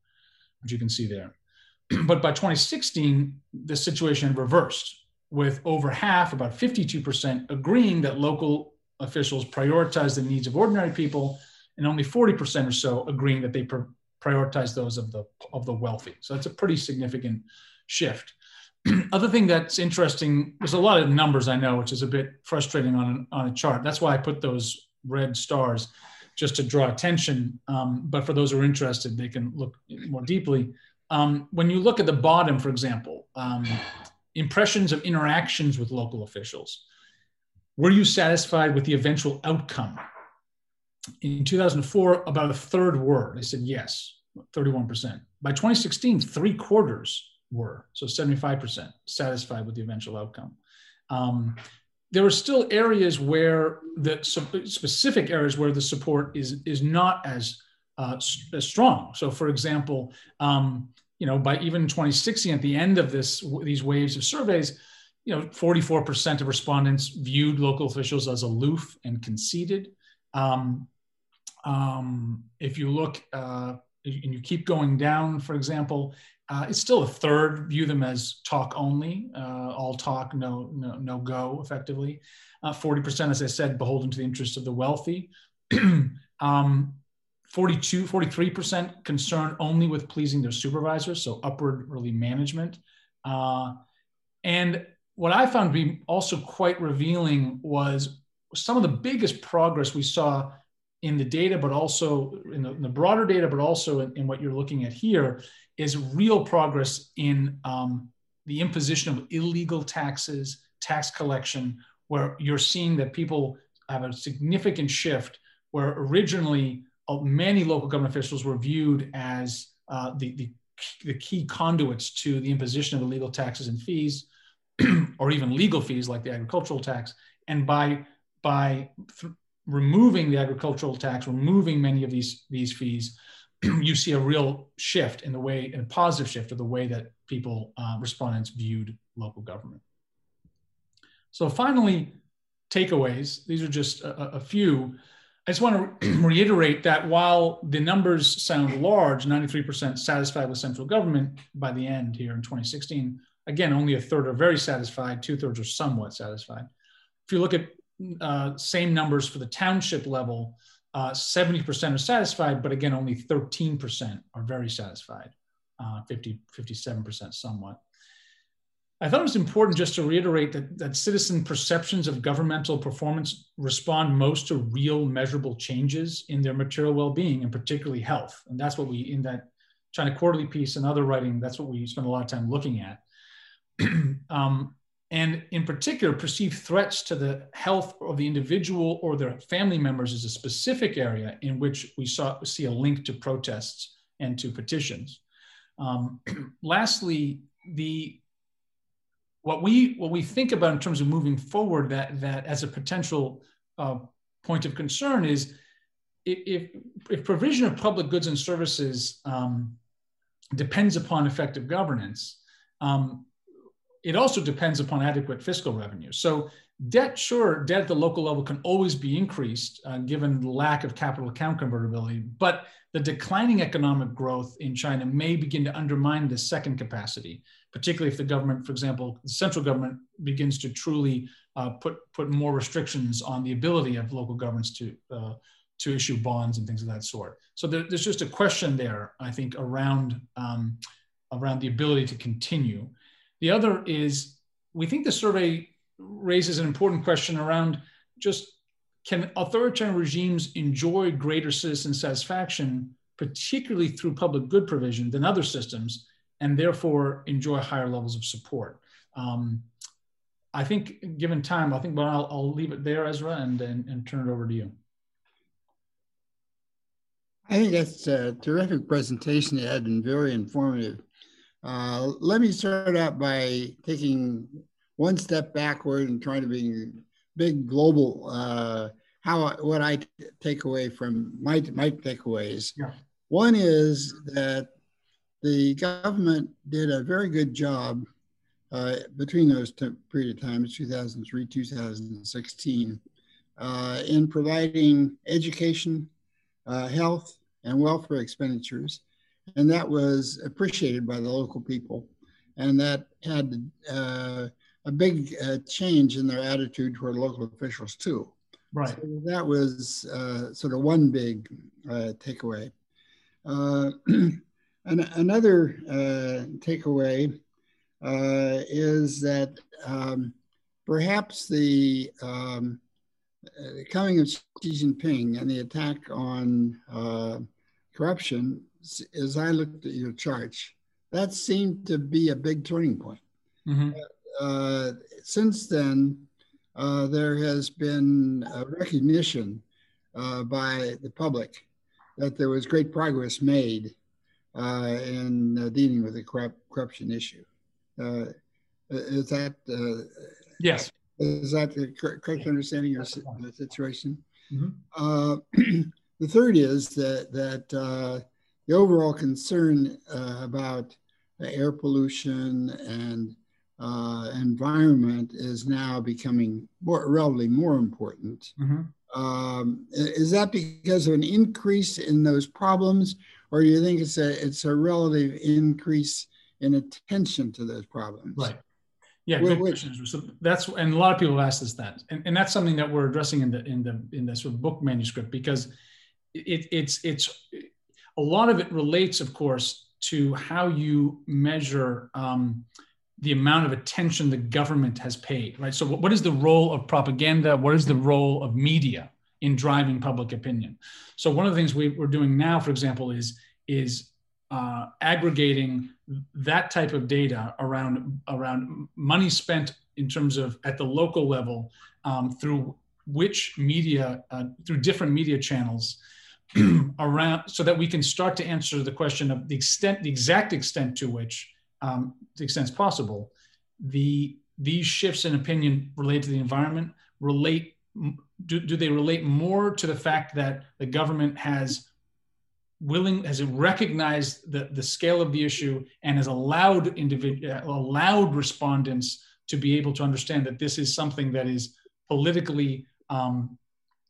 which you can see there. but by 2016, the situation reversed with over half, about 52%, agreeing that local officials prioritize the needs of ordinary people, and only 40% or so agreeing that they pr- prioritize those of the of the wealthy. So that's a pretty significant shift. Other thing that's interesting, there's a lot of numbers I know, which is a bit frustrating on on a chart. That's why I put those red stars, just to draw attention. Um, but for those who are interested, they can look more deeply. Um, when you look at the bottom, for example, um, impressions of interactions with local officials. Were you satisfied with the eventual outcome? In 2004, about a third were. They said yes, 31%. By 2016, three quarters were, so 75% satisfied with the eventual outcome. Um, there are still areas where the specific areas where the support is is not as uh, as strong. So, for example, um, you know, by even 2016, at the end of this these waves of surveys, you know, 44% of respondents viewed local officials as aloof and conceited. Um, um, if you look uh, and you keep going down, for example, uh, it's still a third view them as talk only, uh, all talk, no, no, no go, effectively. 40%, uh, as I said, beholden to the interests of the wealthy. um, 42, 43% concerned only with pleasing their supervisors, so upward really management. Uh, and what I found to be also quite revealing was some of the biggest progress we saw in the data, but also in the, in the broader data, but also in, in, what you're looking at here is real progress in um, the imposition of illegal taxes, tax collection, where you're seeing that people have a significant shift where originally many local government officials were viewed as uh, the, the, the key conduits to the imposition of illegal taxes and fees, or even legal fees like the agricultural tax. And by, by th- removing the agricultural tax, removing many of these, these fees, you see a real shift in the way, in a positive shift of the way that people, uh, respondents viewed local government. So finally, takeaways. These are just a, a few. I just want to reiterate that while the numbers sound large, 93% satisfied with central government by the end here in 2016, again, only a third are very satisfied, two thirds are somewhat satisfied. If you look at uh, same numbers for the township level, uh, 70% are satisfied, but again, only 13% are very satisfied, uh, 50, 57% somewhat. I thought it was important just to reiterate that, that citizen perceptions of governmental performance respond most to real measurable changes in their material well-being and particularly health. And that's what we, in that China Quarterly piece and other writing, that's what we spend a lot of time looking at. um, and in particular, perceived threats to the health of the individual or their family members is a specific area in which we saw, see a link to protests and to petitions. Um, lastly, the what we what we think about in terms of moving forward that that as a potential uh, point of concern is if, if provision of public goods and services um, depends upon effective governance, um, it also depends upon adequate fiscal revenue. So debt, sure, debt at the local level can always be increased uh, given the lack of capital account convertibility, but the declining economic growth in China may begin to undermine this second capacity particularly if the government, for example, the central government begins to truly uh, put put more restrictions on the ability of local governments to uh, to issue bonds and things of that sort. So there, there's just a question there, I think, around um, around the ability to continue. The other is we think the survey raises an important question around just can authoritarian regimes enjoy greater citizen satisfaction, particularly through public good provision, than other systems? And therefore enjoy higher levels of support. Um, I think, given time, I think, well, I'll, I'll leave it there, Ezra, and, and, and turn it over to you. I think that's a terrific presentation, Ed, and very informative. Uh, let me start out by taking one step backward and trying to be big global. Uh, how what I take away from my my takeaways. Yeah. One is that the government did a very good job uh, between those t- period of times, 2003, 2016, uh, in providing education, uh, health, and welfare expenditures. And that was appreciated by the local people. And that had uh, a big uh, change in their attitude toward local officials, too. Right. So that was uh, sort of one big takeaway. An another uh, takeaway uh, is that um, perhaps the um, uh, coming of Xi Jinping and the attack on uh, corruption, as I looked at your charts, that seemed to be a big turning point. Mm-hmm. Uh, since then, uh, there has been a recognition by the public that there was great progress made uh, in uh, dealing with the corrupt, corruption issue. Uh, is that yes? Is that the correct understanding of the situation? Mm-hmm. the third is that that the overall concern about air pollution and uh, environment is now becoming more relatively more important. Mm-hmm. Um, is that because of an increase in those problems, or do you think it's a it's a relative increase in attention to those problems? Right. Yeah, good question. So that's and a lot of people have asked us that, and, and that's something that we're addressing in the in the in the sort of book manuscript because it, it's it's a lot of it relates, of course, to how you measure um, the amount of attention the government has paid. Right. So, what is the role of propaganda? What is the role of media in driving public opinion? So, one of the things we, are doing now, for example, is is uh, aggregating that type of data around around money spent in terms of at the local level um, through which media uh, through different media channels around so that we can start to answer the question of the extent, the exact extent to which, um, the extent possible, the these shifts in opinion related to the environment relate do, do they relate more to the fact that the government has willing has recognized the, the scale of the issue and has allowed individual allowed respondents to be able to understand that this is something that is politically um,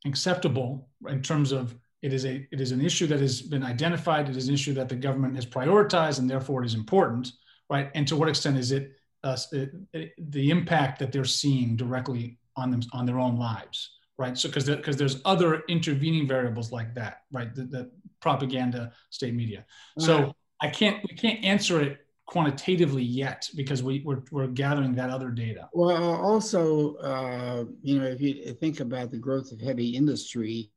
acceptable in terms of it is a it is an issue that has been identified it is an issue that the government has prioritized and therefore it is important right? And to what extent is it, uh, it the impact that they're seeing directly on them on their own lives right? So because because there's other intervening variables like that right? The, the propaganda state media. So i can't we can't answer it quantitatively yet because we, we're, we're gathering that other data. Well also uh, you know if you think about the growth of heavy industry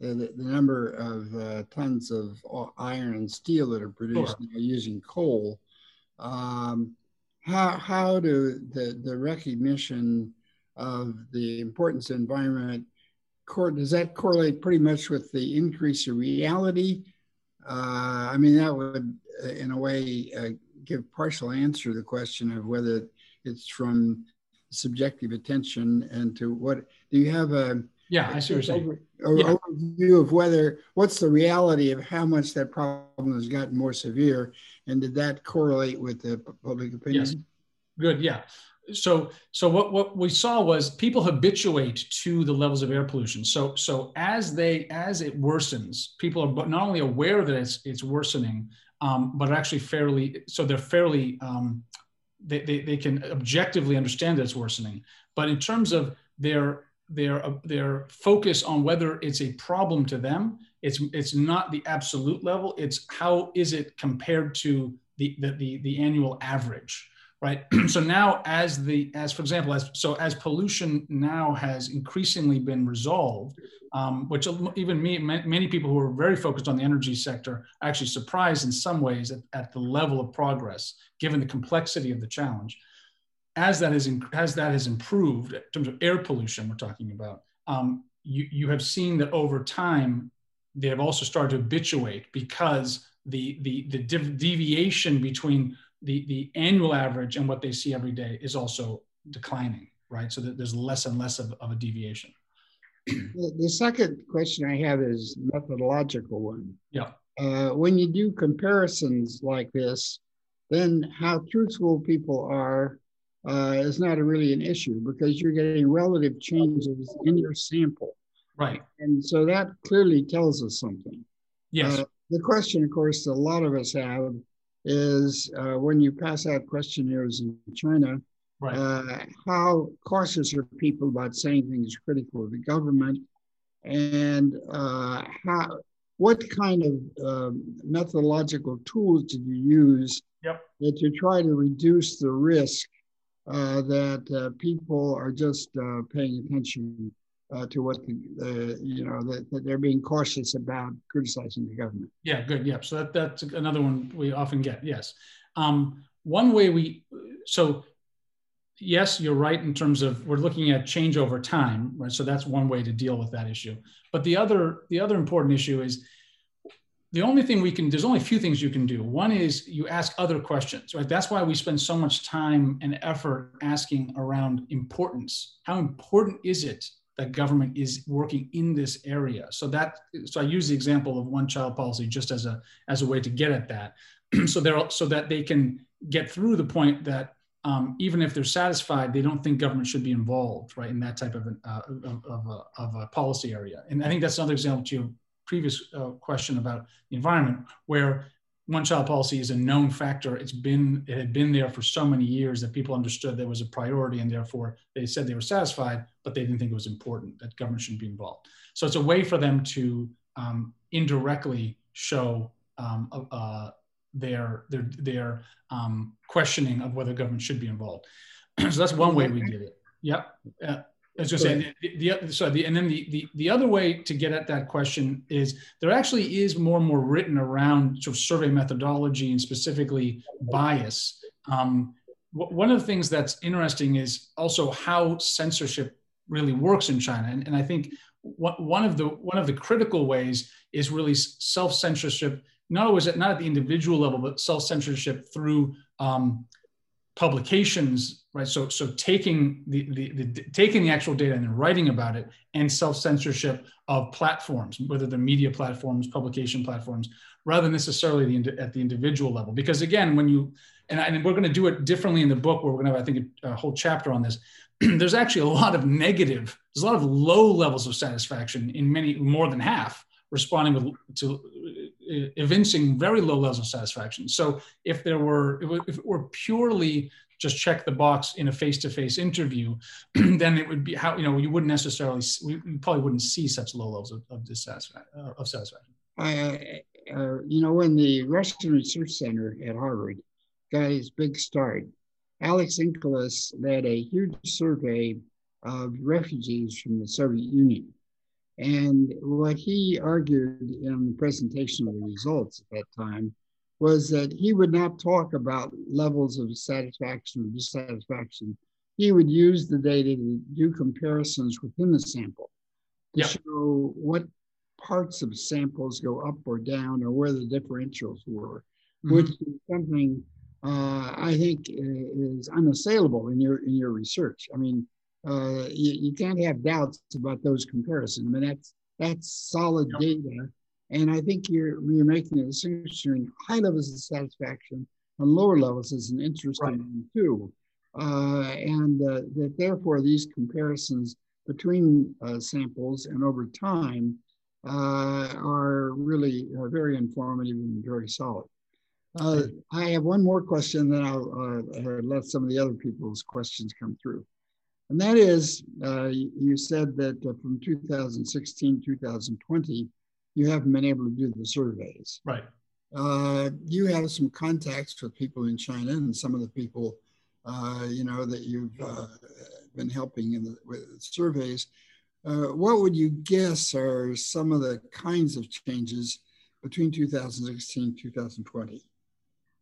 the, the number of uh, tons of iron and steel that are produced sure. using coal um, how, how do the, the recognition of the importance of environment, does that correlate pretty much with the increase of reality? Uh, I mean, that would, uh, in a way, uh, give partial answer to the question of whether it's from subjective attention and to what do you have a yeah i see what you're saying over, yeah. overview of whether what's the reality of how much that problem has gotten more severe and did that correlate with the public opinion yes good yeah so so what what we saw was people habituate to the levels of air pollution. So so as they as it worsens people are not only aware that it's it's worsening um, but actually fairly so they're fairly um, they, they, they can objectively understand that it's worsening. But in terms of their their uh, their focus on whether it's a problem to them it's it's not the absolute level it's how is it compared to the the, the, the annual average right? So now as the as for example as so as pollution now has increasingly been resolved um, which even me many people who are very focused on the energy sector are actually surprised in some ways at, at the level of progress given the complexity of the challenge. As that is as that has improved in terms of air pollution we're talking about um, you, you have seen that over time they have also started to habituate because the the the deviation between the, the annual average and what they see every day is also declining, right? So that there's less and less of, of a deviation. The second question I have is methodological one. Yeah. Uh, when you do comparisons like this, then how truthful people are uh, is not a really an issue because you're getting relative changes in your sample. Right. And so that clearly tells us something. Yes. Uh, the question, of course, a lot of us have is uh, when you pass out questionnaires in China, right. uh, how cautious are people about saying things critical of the government, and uh, how what kind of um, methodological tools did you use yep. to try to reduce the risk uh, that uh, people are just uh, paying attention uh, to what the, you know that, that, they're being cautious about criticizing the government. Yeah, good. Yeah, so that, that's another one we often get. Yes, um, one way we so yes, you're right in terms of we're looking at change over time, right? So that's one way to deal with that issue. But the other the other important issue is the only thing we can there's only a few things you can do one is you ask other questions right that's why we spend so much time and effort asking around importance how important is it that government is working in this area. So that so I use the example of one child policy just as a as a way to get at that. so they're so that they can get through the point that um, even if they're satisfied, they don't think government should be involved, right, in that type of, an, uh, of, of, a, of, a, policy area. And I think that's another example to your previous uh, question about the environment, where one child policy is a known factor. It's been it had been there for so many years that people understood there was a priority, and therefore they said they were satisfied, but they didn't think it was important that government shouldn't be involved. So it's a way for them to um, indirectly show um, uh, their their their um, questioning of whether government should be involved. so that's one way we did it. Yep. Uh, I was going to say the, the sorry, the, and then the, the the other way to get at that question is there actually is more and more written around sort of survey methodology and specifically bias. Um, one of the things that's interesting is also how censorship really works in China, and, and I think one of the one of the critical ways is really self censorship. Not always at not at the individual level, but self censorship through um, publications, right? So so taking the, the, the taking the actual data and then writing about it, and self censorship of platforms, whether they're media platforms, publication platforms, rather than necessarily the, at the individual level. Because again, when you and, and we're going to do it differently in the book, where we're going to have I think a, a whole chapter on this. there's actually a lot of negative. There's a lot of low levels of satisfaction in many more than half responding with to evincing very low levels of satisfaction. So if there were if it were purely just check the box in a face-to-face interview, then it would be how you know you wouldn't necessarily we, probably wouldn't see such low levels of, of dissatisfaction uh, of satisfaction. I, uh, you know, when the Russian Research Center at Harvard got its big start, Alex Inkeles led a huge survey of refugees from the Soviet Union. And what he argued in the presentation of the results at that time was that he would not talk about levels of satisfaction or dissatisfaction. He would use the data to do comparisons within the sample to show what parts of samples go up or down or where the differentials were, mm-hmm. which is something uh, I think is unassailable in your in your research. I mean, uh, you, you, can't have doubts about those comparisons. I mean, that's that's solid yep. data, and I think you're you're making a distinction between high levels of satisfaction and lower levels is an interesting right. one too, uh, and uh, that therefore these comparisons between uh, samples and over time uh, are really uh, very informative and very solid. I have one more question, then I'll let some of the other people's questions come through. And that is, uh, you said that uh, from 2016, 2020, you haven't been able to do the surveys. Right. Uh, you have some contacts with people in China and some of the people, uh, you know, that you've uh, been helping in the, with surveys. Uh, what would you guess are some of the kinds of changes between 2016 and 2020?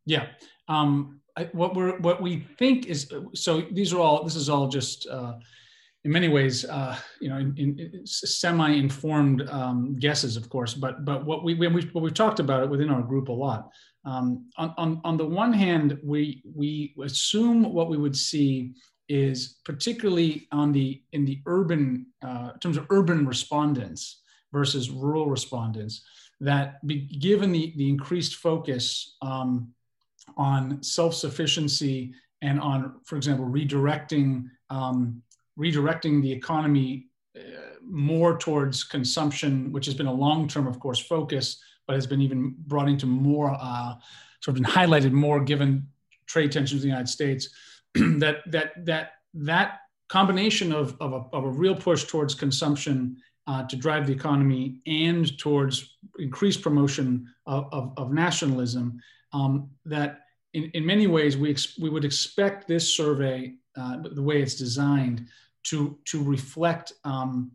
Yeah. Um, I, what we're what we think is so these are all this is all just uh, in many ways uh, you know in, in semi-informed um, guesses of course but but what we we what we talked about it within our group a lot. Um, on, on on the one hand we we assume what we would see is particularly on the in the urban uh, in terms of urban respondents versus rural respondents that be, given the the increased focus um, on self-sufficiency and on, for example, redirecting um, redirecting the economy uh, more towards consumption, which has been a long-term, of course, focus, but has been even brought into more uh, sort of been highlighted more given trade tensions in the United States. that that that that combination of, of a, of, a, real push towards consumption uh, to drive the economy and towards increased promotion of, of, of nationalism um, that in, in many ways we, ex- we would expect this survey, uh, the way it's designed, to, to reflect um,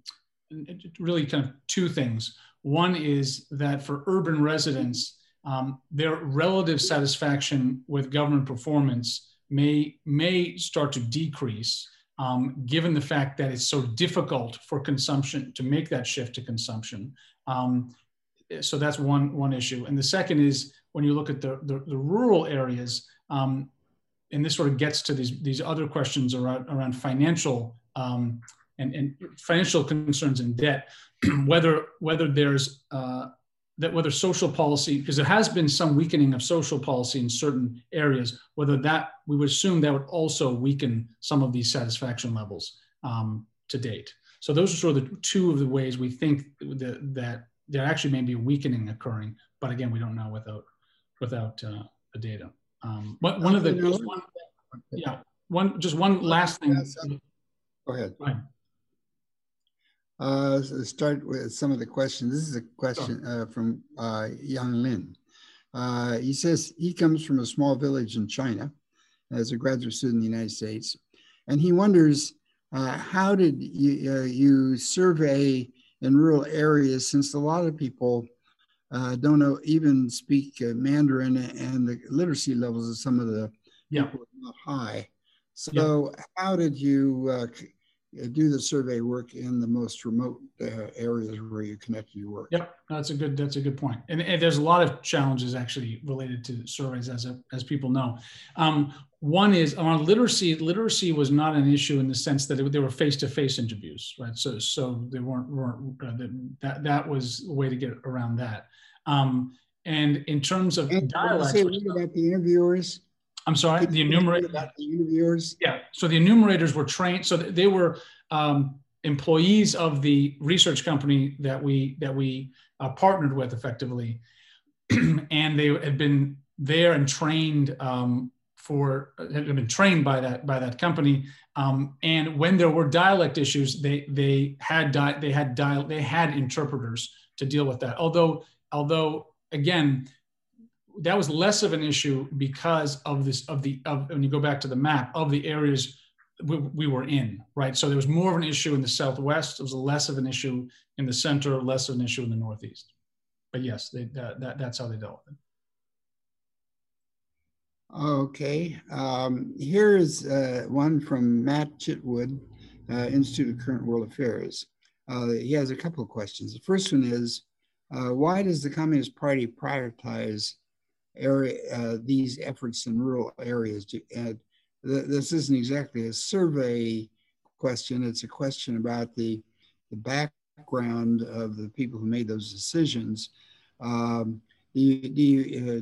really kind of two things. One is that for urban residents, um, their relative satisfaction with government performance may, may start to decrease um, given the fact that it's so difficult for consumption to make that shift to consumption. Um, so that's one, one issue. And the second is when you look at the, the, the rural areas, um, and this sort of gets to these, these other questions around, around financial um, and, and financial concerns and debt, whether, whether there's uh, that whether social policy, because there has been some weakening of social policy in certain areas, whether that we would assume that would also weaken some of these satisfaction levels um, to date. So those are sort of the two of the ways we think that, that there actually may be weakening occurring, but again, we don't know without without uh, the data. Um, but one of the one, yeah one just one last thing. Go ahead. Uh, so start with some of the questions. This is a question uh, from uh, Yang Lin. Uh, he says he comes from a small village in China as a graduate student in the United States, and he wonders uh, how did you, uh, you survey in rural areas since a lot of people uh, don't know, even speak uh, Mandarin, and the literacy levels of some of the yeah. people are not high. So, yeah. how did you uh, do the survey work in the most remote uh, areas where you connected your work. Yep, that's a good that's a good point. And, and, there's a lot of challenges actually related to surveys, as a, as people know. Um, one is on literacy. Literacy was not an issue in the sense that it, they were face-to-face interviews, right? So so they weren't weren't uh, that that was a way to get around that. Um, and in terms of and dialects, say about the interviewers. I'm sorry, the enumerators. About the interviewers. Yeah, so the enumerators were trained. So they were um, employees of the research company that we that we uh, partnered with effectively, and they had been there and trained um, for had been trained by that by that company. Um, and when there were dialect issues, they they had di- they had dial they had interpreters to deal with that. Although although again that was less of an issue because of this of the of when you go back to the map of the areas we, we were in right so there was more of an issue in the southwest it was less of an issue in the center less of an issue in the northeast but yes they, that, that that's how they dealt with it okay um, here's uh, one from matt chitwood uh, institute of current world affairs uh, he has a couple of questions the first one is uh, why does the communist party prioritize area, uh, these efforts in rural areas. To, th this isn't exactly a survey question. It's a question about the, the background of the people who made those decisions. Um, do you, do you, uh,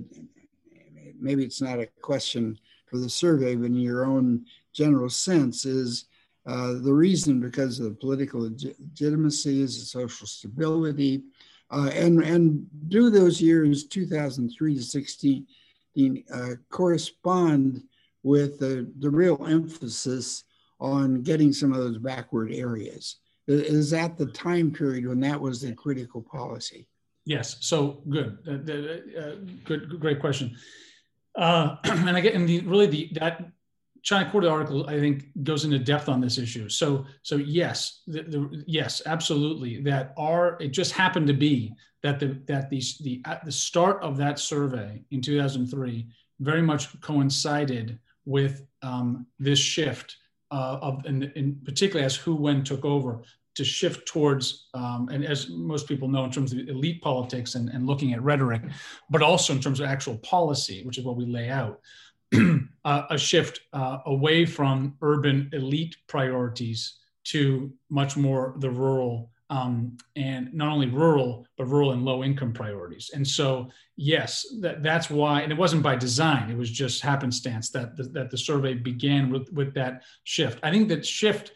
maybe it's not a question for the survey, but in your own general sense, is uh, the reason because of the political legitimacy, is the social stability, uh, and, and do those years 2003 to 16 uh, correspond with the, the real emphasis on getting some of those backward areas? Is that the time period when that was the critical policy? Yes. So good. Uh, good. Great question. Uh, and I get and the really the that China Quarterly article, I think, goes into depth on this issue. So, so yes, the, the, yes, absolutely. That are it just happened to be that the that the the at the start of that survey in 2003 very much coincided with um, this shift uh, of, and in particularly as Hu Wen took over to shift towards, um, and as most people know, in terms of elite politics and, and looking at rhetoric, but also in terms of actual policy, which is what we lay out. uh, a shift uh, away from urban elite priorities to much more the rural um, and not only rural but rural and low income priorities and so yes that, that's why and it wasn't by design it was just happenstance that the, that the survey began with with that shift i think that shift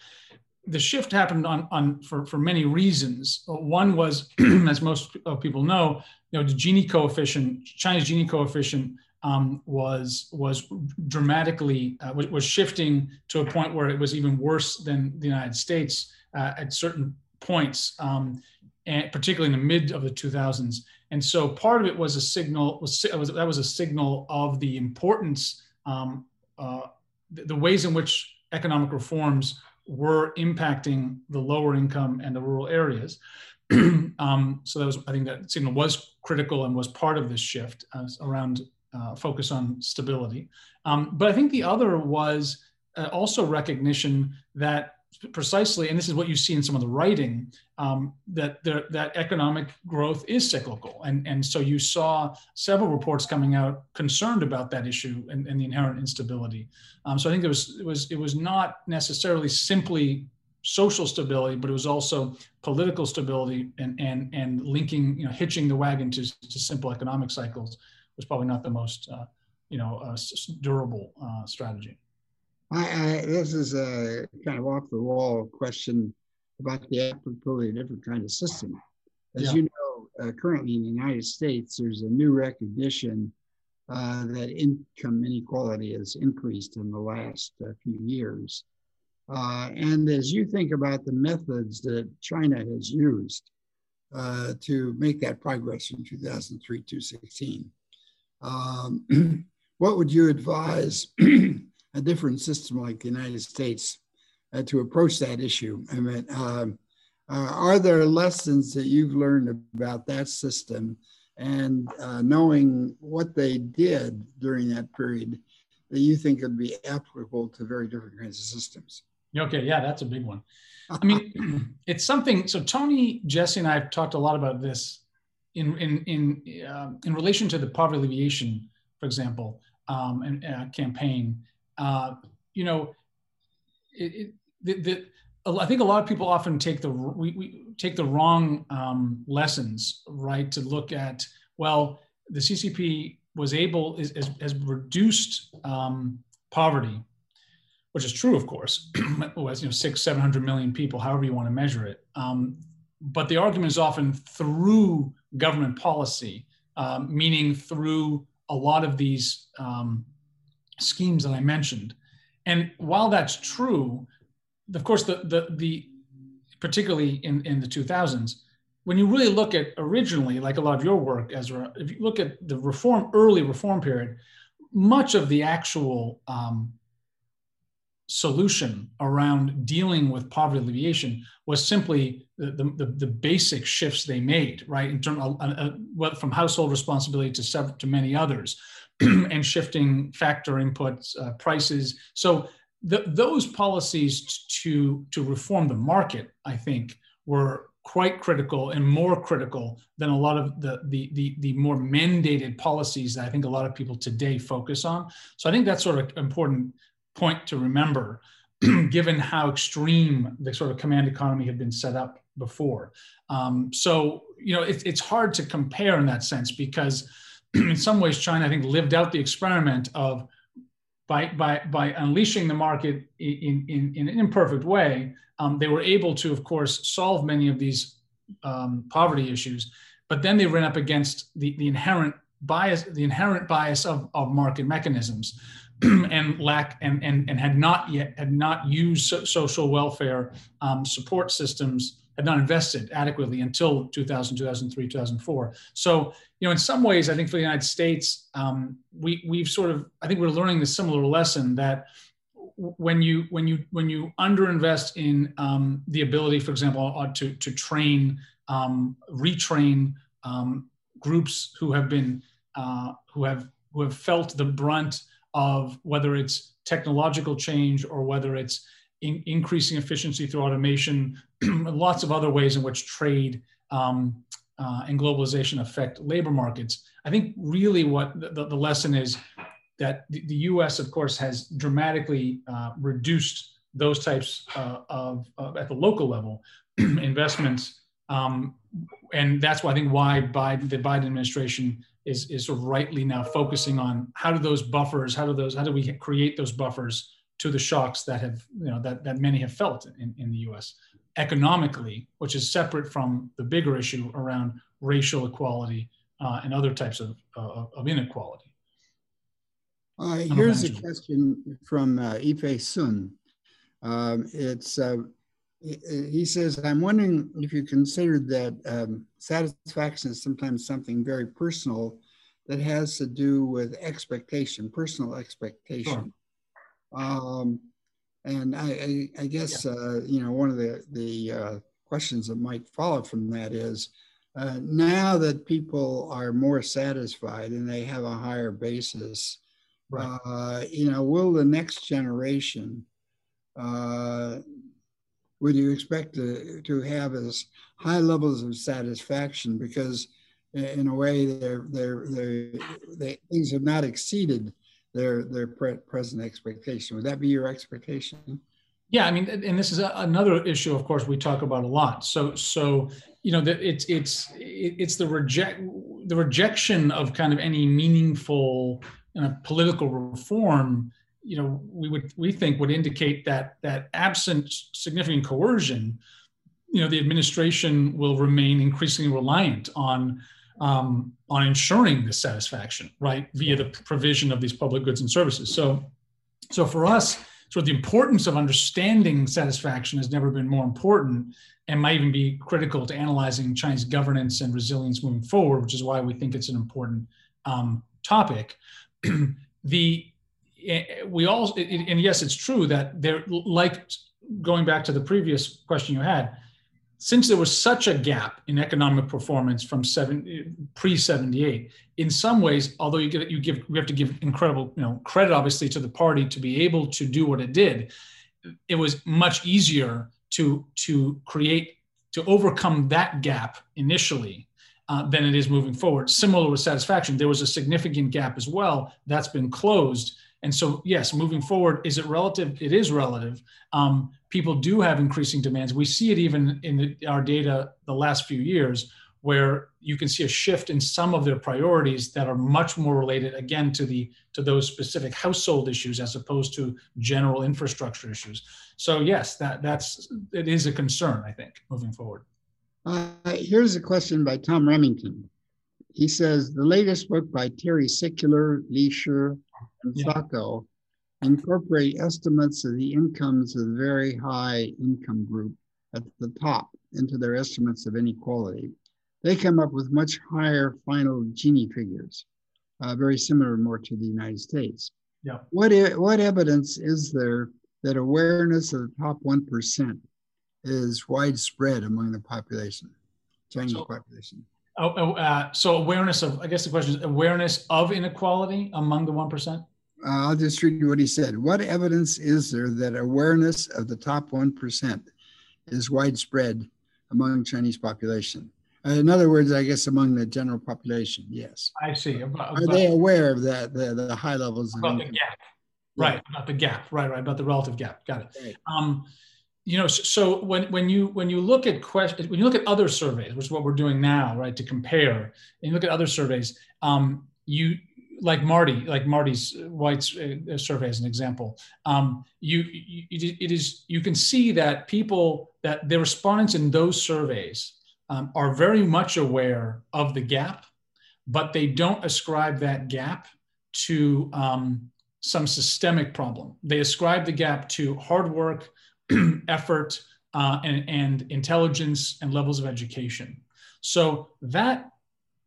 the shift happened on, on for, for many reasons. One was, as most people know, you know, the Gini coefficient, China's Gini coefficient um, was was dramatically uh, was, was, shifting to a point where it was even worse than the United States uh, at certain points, um, and particularly in the mid of the 2000s. And so part of it was a signal was, was that was a signal of the importance, um, uh, the, the ways in which economic reforms were impacting the lower income and the rural areas. um, so that was, I think that signal was critical and was part of this shift uh, around uh, focus on stability. Um, but I think the other was uh, also recognition that precisely, and this is what you see in some of the writing, um, that there, that economic growth is cyclical, and and so you saw several reports coming out concerned about that issue and, and the inherent instability. Um, so I think it was it was it was not necessarily simply social stability, but it was also political stability and and and linking you know hitching the wagon to, to simple economic cycles was probably not the most, uh, you know, uh, durable uh, strategy. I, I, this is a kind of off the wall question about the applicability of different kind of system. As yeah. you know, uh, currently in the United States, there's a new recognition uh, that income inequality has increased in the last uh, few years. Uh, and as you think about the methods that China has used uh, to make that progress from 2003 to 16, um, what would you advise a different system like the United States uh, to approach that issue? I mean, um, uh, are there lessons that you've learned about that system and uh, knowing what they did during that period that you think would be applicable to very different kinds of systems? Okay, yeah, that's a big one. I mean, it's something. So Tony, Jesse, and I have talked a lot about this in in in uh, in relation to the poverty alleviation, for example, um, and uh, campaign. Uh, you know, it, it the, the I think a lot of people often take the we, we take the wrong um, lessons, right? To look at well, the CCP was able is, is has reduced um, poverty, which is true, of course. was you know six seven hundred million people, however you want to measure it. Um, but the argument is often through government policy, um, meaning through a lot of these um, schemes that I mentioned. And while that's true, of course, the the the particularly in in the 2000s, when you really look at originally, like a lot of your work, Ezra, if you look at the reform early reform period, much of the actual um, solution around dealing with poverty alleviation was simply the, the, the basic shifts they made, right? In terms of uh, from household responsibility to several, to many others, and shifting factor inputs, uh, prices. So the, those policies to to reform the market, I think, were quite critical and more critical than a lot of the, the, the, the, more mandated policies that I think a lot of people today focus on. So I think that's sort of an important point to remember, given how extreme the sort of command economy had been set up before. Um, so, you know, it, it's hard to compare in that sense because in some ways, China, I think, lived out the experiment of by, by, by unleashing the market in, in, in an imperfect way, um, they were able to, of course, solve many of these um, poverty issues. But then they ran up against the, the inherent bias, the inherent bias of, of market mechanisms, and lack and, and and had not yet had not used so, social welfare um, support systems had not invested adequately until 2000, 2003, 2004. So, you know, in some ways, I think for the United States, um, we we've sort of I think we're learning the similar lesson that when you when you when you underinvest in um, the ability, for example, uh, to to train, um, retrain um, groups who have been uh, who have who have felt the brunt of whether it's technological change or whether it's in, increasing efficiency through automation, lots of other ways in which trade um, uh, and globalization affect labor markets. I think really what the, the lesson is that the, US, of course, has dramatically uh, reduced those types uh, of, of, at the local level investments. Um, and that's why I think why Biden, the Biden administration is, is sort of rightly now focusing on how do those buffers, how do those, how do we create those buffers to the shocks that have, you know, that, that many have felt in, in the US economically, which is separate from the bigger issue around racial equality uh, and other types of, uh, of inequality. Uh, here's a question from uh, Ife Sun. Um, it's uh, he says, I'm wondering if you considered that um, satisfaction is sometimes something very personal that has to do with expectation, personal expectation. Sure. Um, and I, I, I guess, yeah. uh, you know, one of the, the uh, questions that might follow from that is uh, now that people are more satisfied and they have a higher basis, right. Uh, you know, will the next generation uh, would you expect to, to have as high levels of satisfaction because in a way they're, they're, they're, they, things have not exceeded their, their pre- present expectation. Would that be your expectation? Yeah, I mean, and this is a, another issue, of course, we talk about a lot. So, so you know, that it's it's it's the reject the rejection of kind of any meaningful uh, political reform you know we would we think would indicate that that absent significant coercion you know the administration will remain increasingly reliant on um, on ensuring this satisfaction right via the provision of these public goods and services so so for us sort of the importance of understanding satisfaction has never been more important and might even be critical to analyzing Chinese governance and resilience moving forward, which is why we think it's an important um, topic. the Eh, we all and yes it's true that there like going back to the previous question you had since there was such a gap in economic performance from pre 78 in some ways although you give you give we have to give incredible you know credit obviously to the party to be able to do what it did it was much easier to to create to overcome that gap initially uh, than it is moving forward. Similar with satisfaction, there was a significant gap as well that's been closed. And so, yes, moving forward, is it relative? It is relative. Um, people do have increasing demands. We see it even in the, our data the last few years, where you can see a shift in some of their priorities that are much more related, again, to the to those specific household issues as opposed to general infrastructure issues. So, yes, that that's it is a concern. I think moving forward. Uh, here's a question by Tom Remington. He says the latest book by Terry Sicular, Leisure, and yeah. Sacco incorporate estimates of the incomes of the very high income group at the top into their estimates of inequality. They come up with much higher final Gini figures, uh, very similar more to the United States. Yeah. What, what evidence is there that awareness of the top 1% is widespread among the population, Chinese so, population. Oh, oh, uh, so awareness of, I guess the question is awareness of inequality among the 1%? Uh, I'll just read what he said. What evidence is there that awareness of the top 1% is widespread among Chinese population? Uh, in other words, I guess among the general population, yes. I see. About, Are they aware of that, the, the high levels about of the gap? Right, yeah. about the gap. Right, right, about the relative gap. Got it. Right. Um, you know so when when you when you look at questions when you look at other surveys which is what we're doing now right to compare and you look at other surveys um, you like marty like marty's Whyte's uh, survey as an example um, you, you it is you can see that people that the respondents in those surveys um, are very much aware of the gap but they don't ascribe that gap to um, some systemic problem. They ascribe the gap to hard work effort, uh, and, and intelligence and levels of education. So that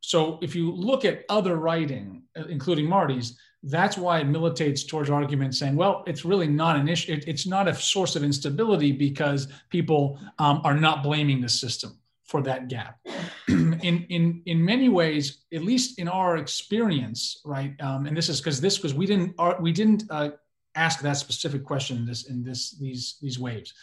so if you look at other writing, uh, including Marty's, that's why it militates towards arguments saying, well, it's really not an issue. It, it's not a source of instability because people um, are not blaming the system for that gap. in in in many ways, at least in our experience, right? Um, and this is because this because we didn't our, we didn't uh, ask that specific question in this in this these these waves.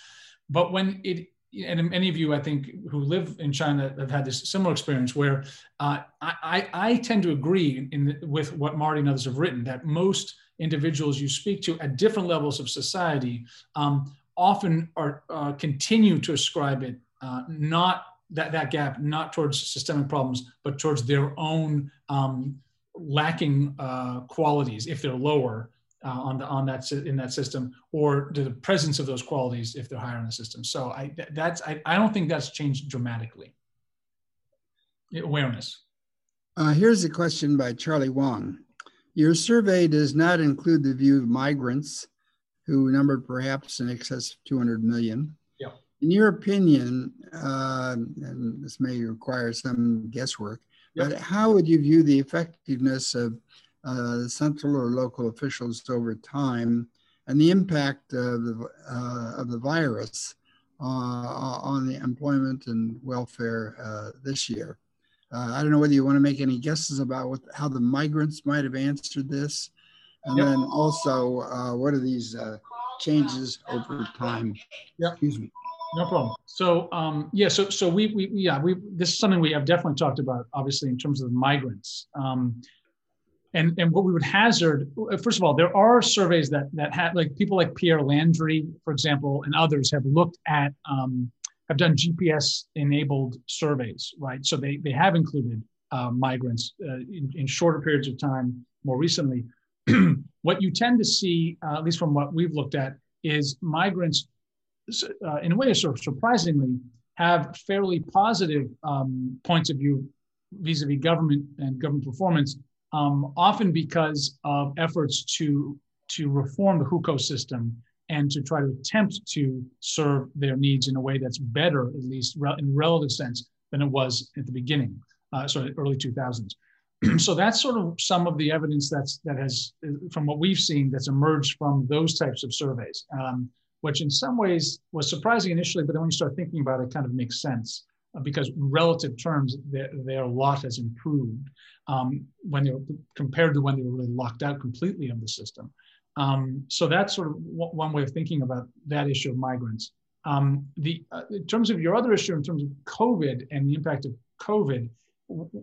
But when it and many of you, I think, who live in China have had this similar experience where uh, I, I, tend to agree in, with what Marty and others have written that most individuals you speak to at different levels of society um, often are uh, continue to ascribe it uh, not that, that gap not towards systemic problems but towards their own um, lacking uh, qualities if they're lower uh, on the on that in that system or the presence of those qualities if they're higher in the system. So i that's i, I don't think that's changed dramatically. Awareness. Uh, here's a question by charlie wong. Your survey does not include the view of migrants who numbered perhaps in excess of 200 million. Yeah. in your opinion uh, and this may require some guesswork but how would you view the effectiveness of uh, central or local officials over time and the impact of the, uh, of the virus uh, on the employment and welfare uh, this year. Uh, I don't know whether you want to make any guesses about what, how the migrants might have answered this. And yep. then also, uh, what are these changes over time? Yep. Excuse me. No problem. So um, yeah, so so we, we yeah we this is something we have definitely talked about, obviously in terms of migrants. Um, and and what we would hazard first of all there are surveys that that have like people like pierre landry for example and others have looked at um, have done gps enabled surveys right? So they they have included uh, migrants uh, in, in, shorter periods of time more recently. What you tend to see uh, at least from what we've looked at is migrants uh, in a way sort of surprisingly have fairly positive um, points of view vis-a-vis government and government performance um, often because of efforts to to reform the hukou system and to try to attempt to serve their needs in a way that's better, at least in relative sense, than it was at the beginning, uh, so early 2000s. so that's sort of some of the evidence that's that has, from what we've seen, that's emerged from those types of surveys, um, which in some ways was surprising initially, but then when you start thinking about it, it kind of makes sense because relative terms, their, their lot has improved um, when they were compared to when they were really locked out completely of the system. Um, so that's sort of one way of thinking about that issue of migrants. Um, the uh, in terms of your other issue, in terms of COVID and the impact of COVID,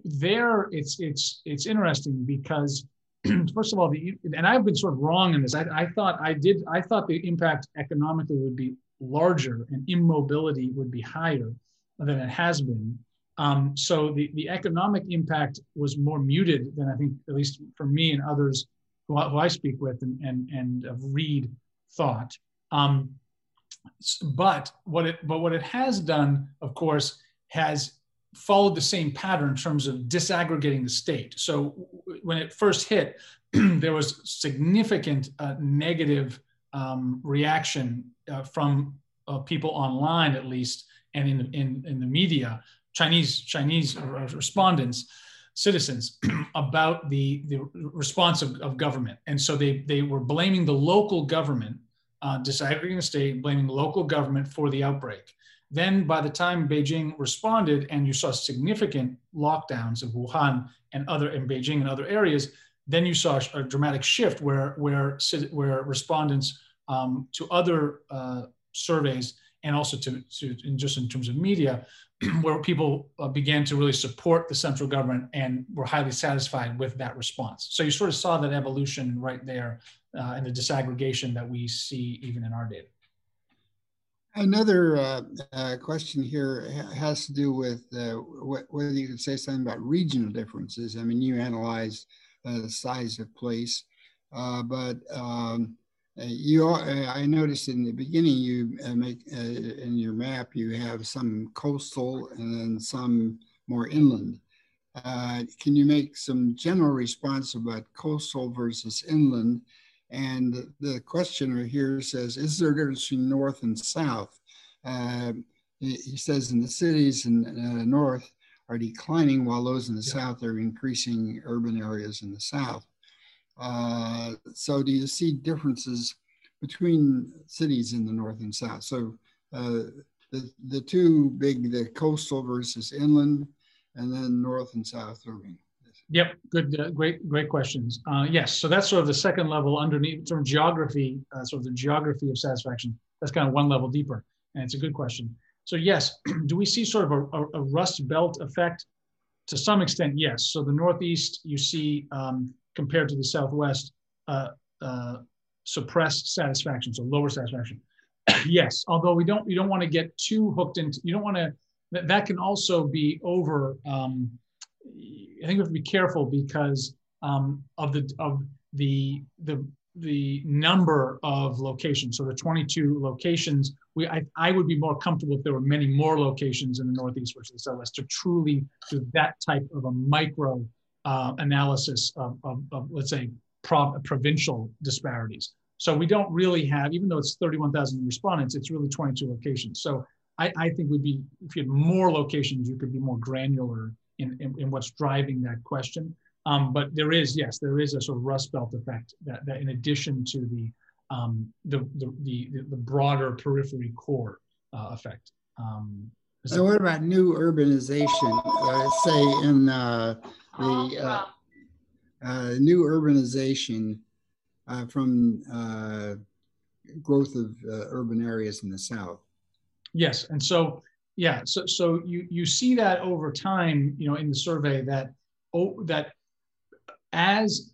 there it's it's it's interesting because first of all, the and I've been sort of wrong in this. I, I thought I did I thought the impact economically would be larger and immobility would be higher than it has been. Um, so the, the economic impact was more muted than I think, at least for me and others who, I, who I speak with and, and, and read thought. Um, but what it but what it has done, of course, has followed the same pattern in terms of disaggregating the state. So when it first hit, there was significant uh, negative um, reaction uh, from uh, people online, at least, and in, in, in the media, Chinese Chinese respondents, citizens, about the, the response of, of government. And so they, they were blaming the local government, uh, disaggregating the state, blaming local government for the outbreak. Then, by the time Beijing responded, and you saw significant lockdowns of Wuhan and other in Beijing and other areas, then you saw a dramatic shift where where where respondents um, to other uh, surveys and also to, to in just in terms of media, where people uh, began to really support the central government and were highly satisfied with that response. So you sort of saw that evolution right there uh, and the disaggregation that we see even in our data. Another uh, uh, question here has to do with uh, wh whether you could say something about regional differences. I mean, you analyzed uh, the size of place, uh, but um, you I noticed in the beginning you make in your map you have some coastal and then some more inland. can you make some general response about coastal versus inland? And the questioner here says, is there a difference between north and south? Uh, he says in the cities in uh, north are declining while those in the yeah. south are increasing urban areas in the south. Uh, so do you see differences between cities in the north and south? So uh, the, the two big, the coastal versus inland, and then north and south urban. Yep, good, uh, great, great questions. Uh, yes, so that's sort of the second level underneath, of geography, uh, sort of the geography of satisfaction. That's kind of one level deeper, and it's a good question. So yes, do we see sort of a, a, a, Rust Belt effect? To some extent, yes. So the Northeast, you see, um, compared to the Southwest, uh, uh, suppressed satisfaction, so lower satisfaction. yes, although we don't, you don't want to get too hooked into, you don't want to. That, that can also be over. Um, I think we have to be careful because um, of the of the the the number of locations. So the 22 locations, we I, I would be more comfortable if there were many more locations in the Northeast versus the Southwest to truly do that type of a micro uh, analysis of, of, of, let's say prov- provincial disparities. So we don't really have, even though it's 31,000 respondents, it's really 22 locations. So I, I think we'd be if you had more locations, you could be more granular in, in, in what's driving that question. Um, but there is, yes, there is a sort of Rust Belt effect that, that in addition to the, um, the, the, the, the, broader periphery core uh, effect. Um, so what about new urbanization? Uh, say in uh, the uh, uh, new urbanization uh, from growth of urban areas in the South. Yes, and so yeah, so so you you see that over time, you know, in the survey that oh that as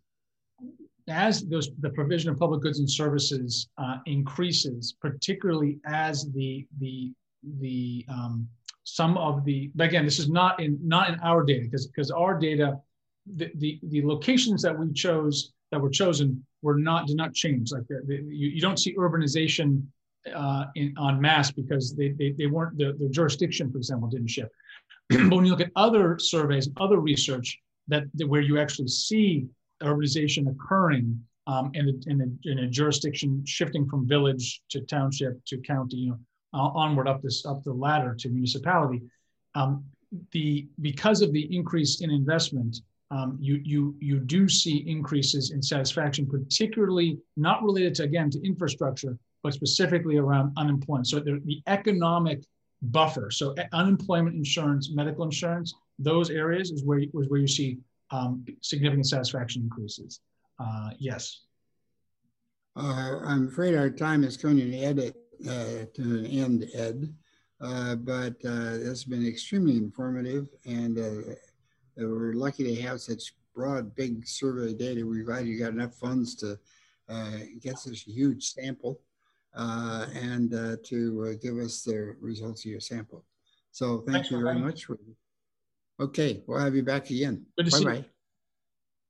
as those the provision of public goods and services uh, increases, particularly as the the the um, some of the but again this is not in not in our data because because our data the, the the locations that we chose that were chosen were not did not change like the, the, you, you don't see urbanization uh, in, on mass because they, they, they weren't, the, the jurisdiction, for example, didn't shift. but when you look at other surveys, other research that, that where you actually see urbanization occurring um, in, a, in, a, in a jurisdiction shifting from village to township to county, you know, uh, onward up this up the ladder to municipality, um, the because of the increase in investment, um, you you you do see increases in satisfaction, particularly not related to again to infrastructure, but specifically around unemployment. So the, the economic buffer, so unemployment insurance, medical insurance, those areas is where, is where you see um, significant satisfaction increases. Uh, yes. Uh, I'm afraid our time is coming to, edit, uh, to an end, Ed. Uh, but uh, it's been extremely informative, and uh, we're lucky to have such broad, big survey data. We're glad you got enough funds to uh, get such a huge sample uh, and to give us the results of your sample. So thank Thanks you very much. Okay, we'll have you back again. Good to bye see bye. you.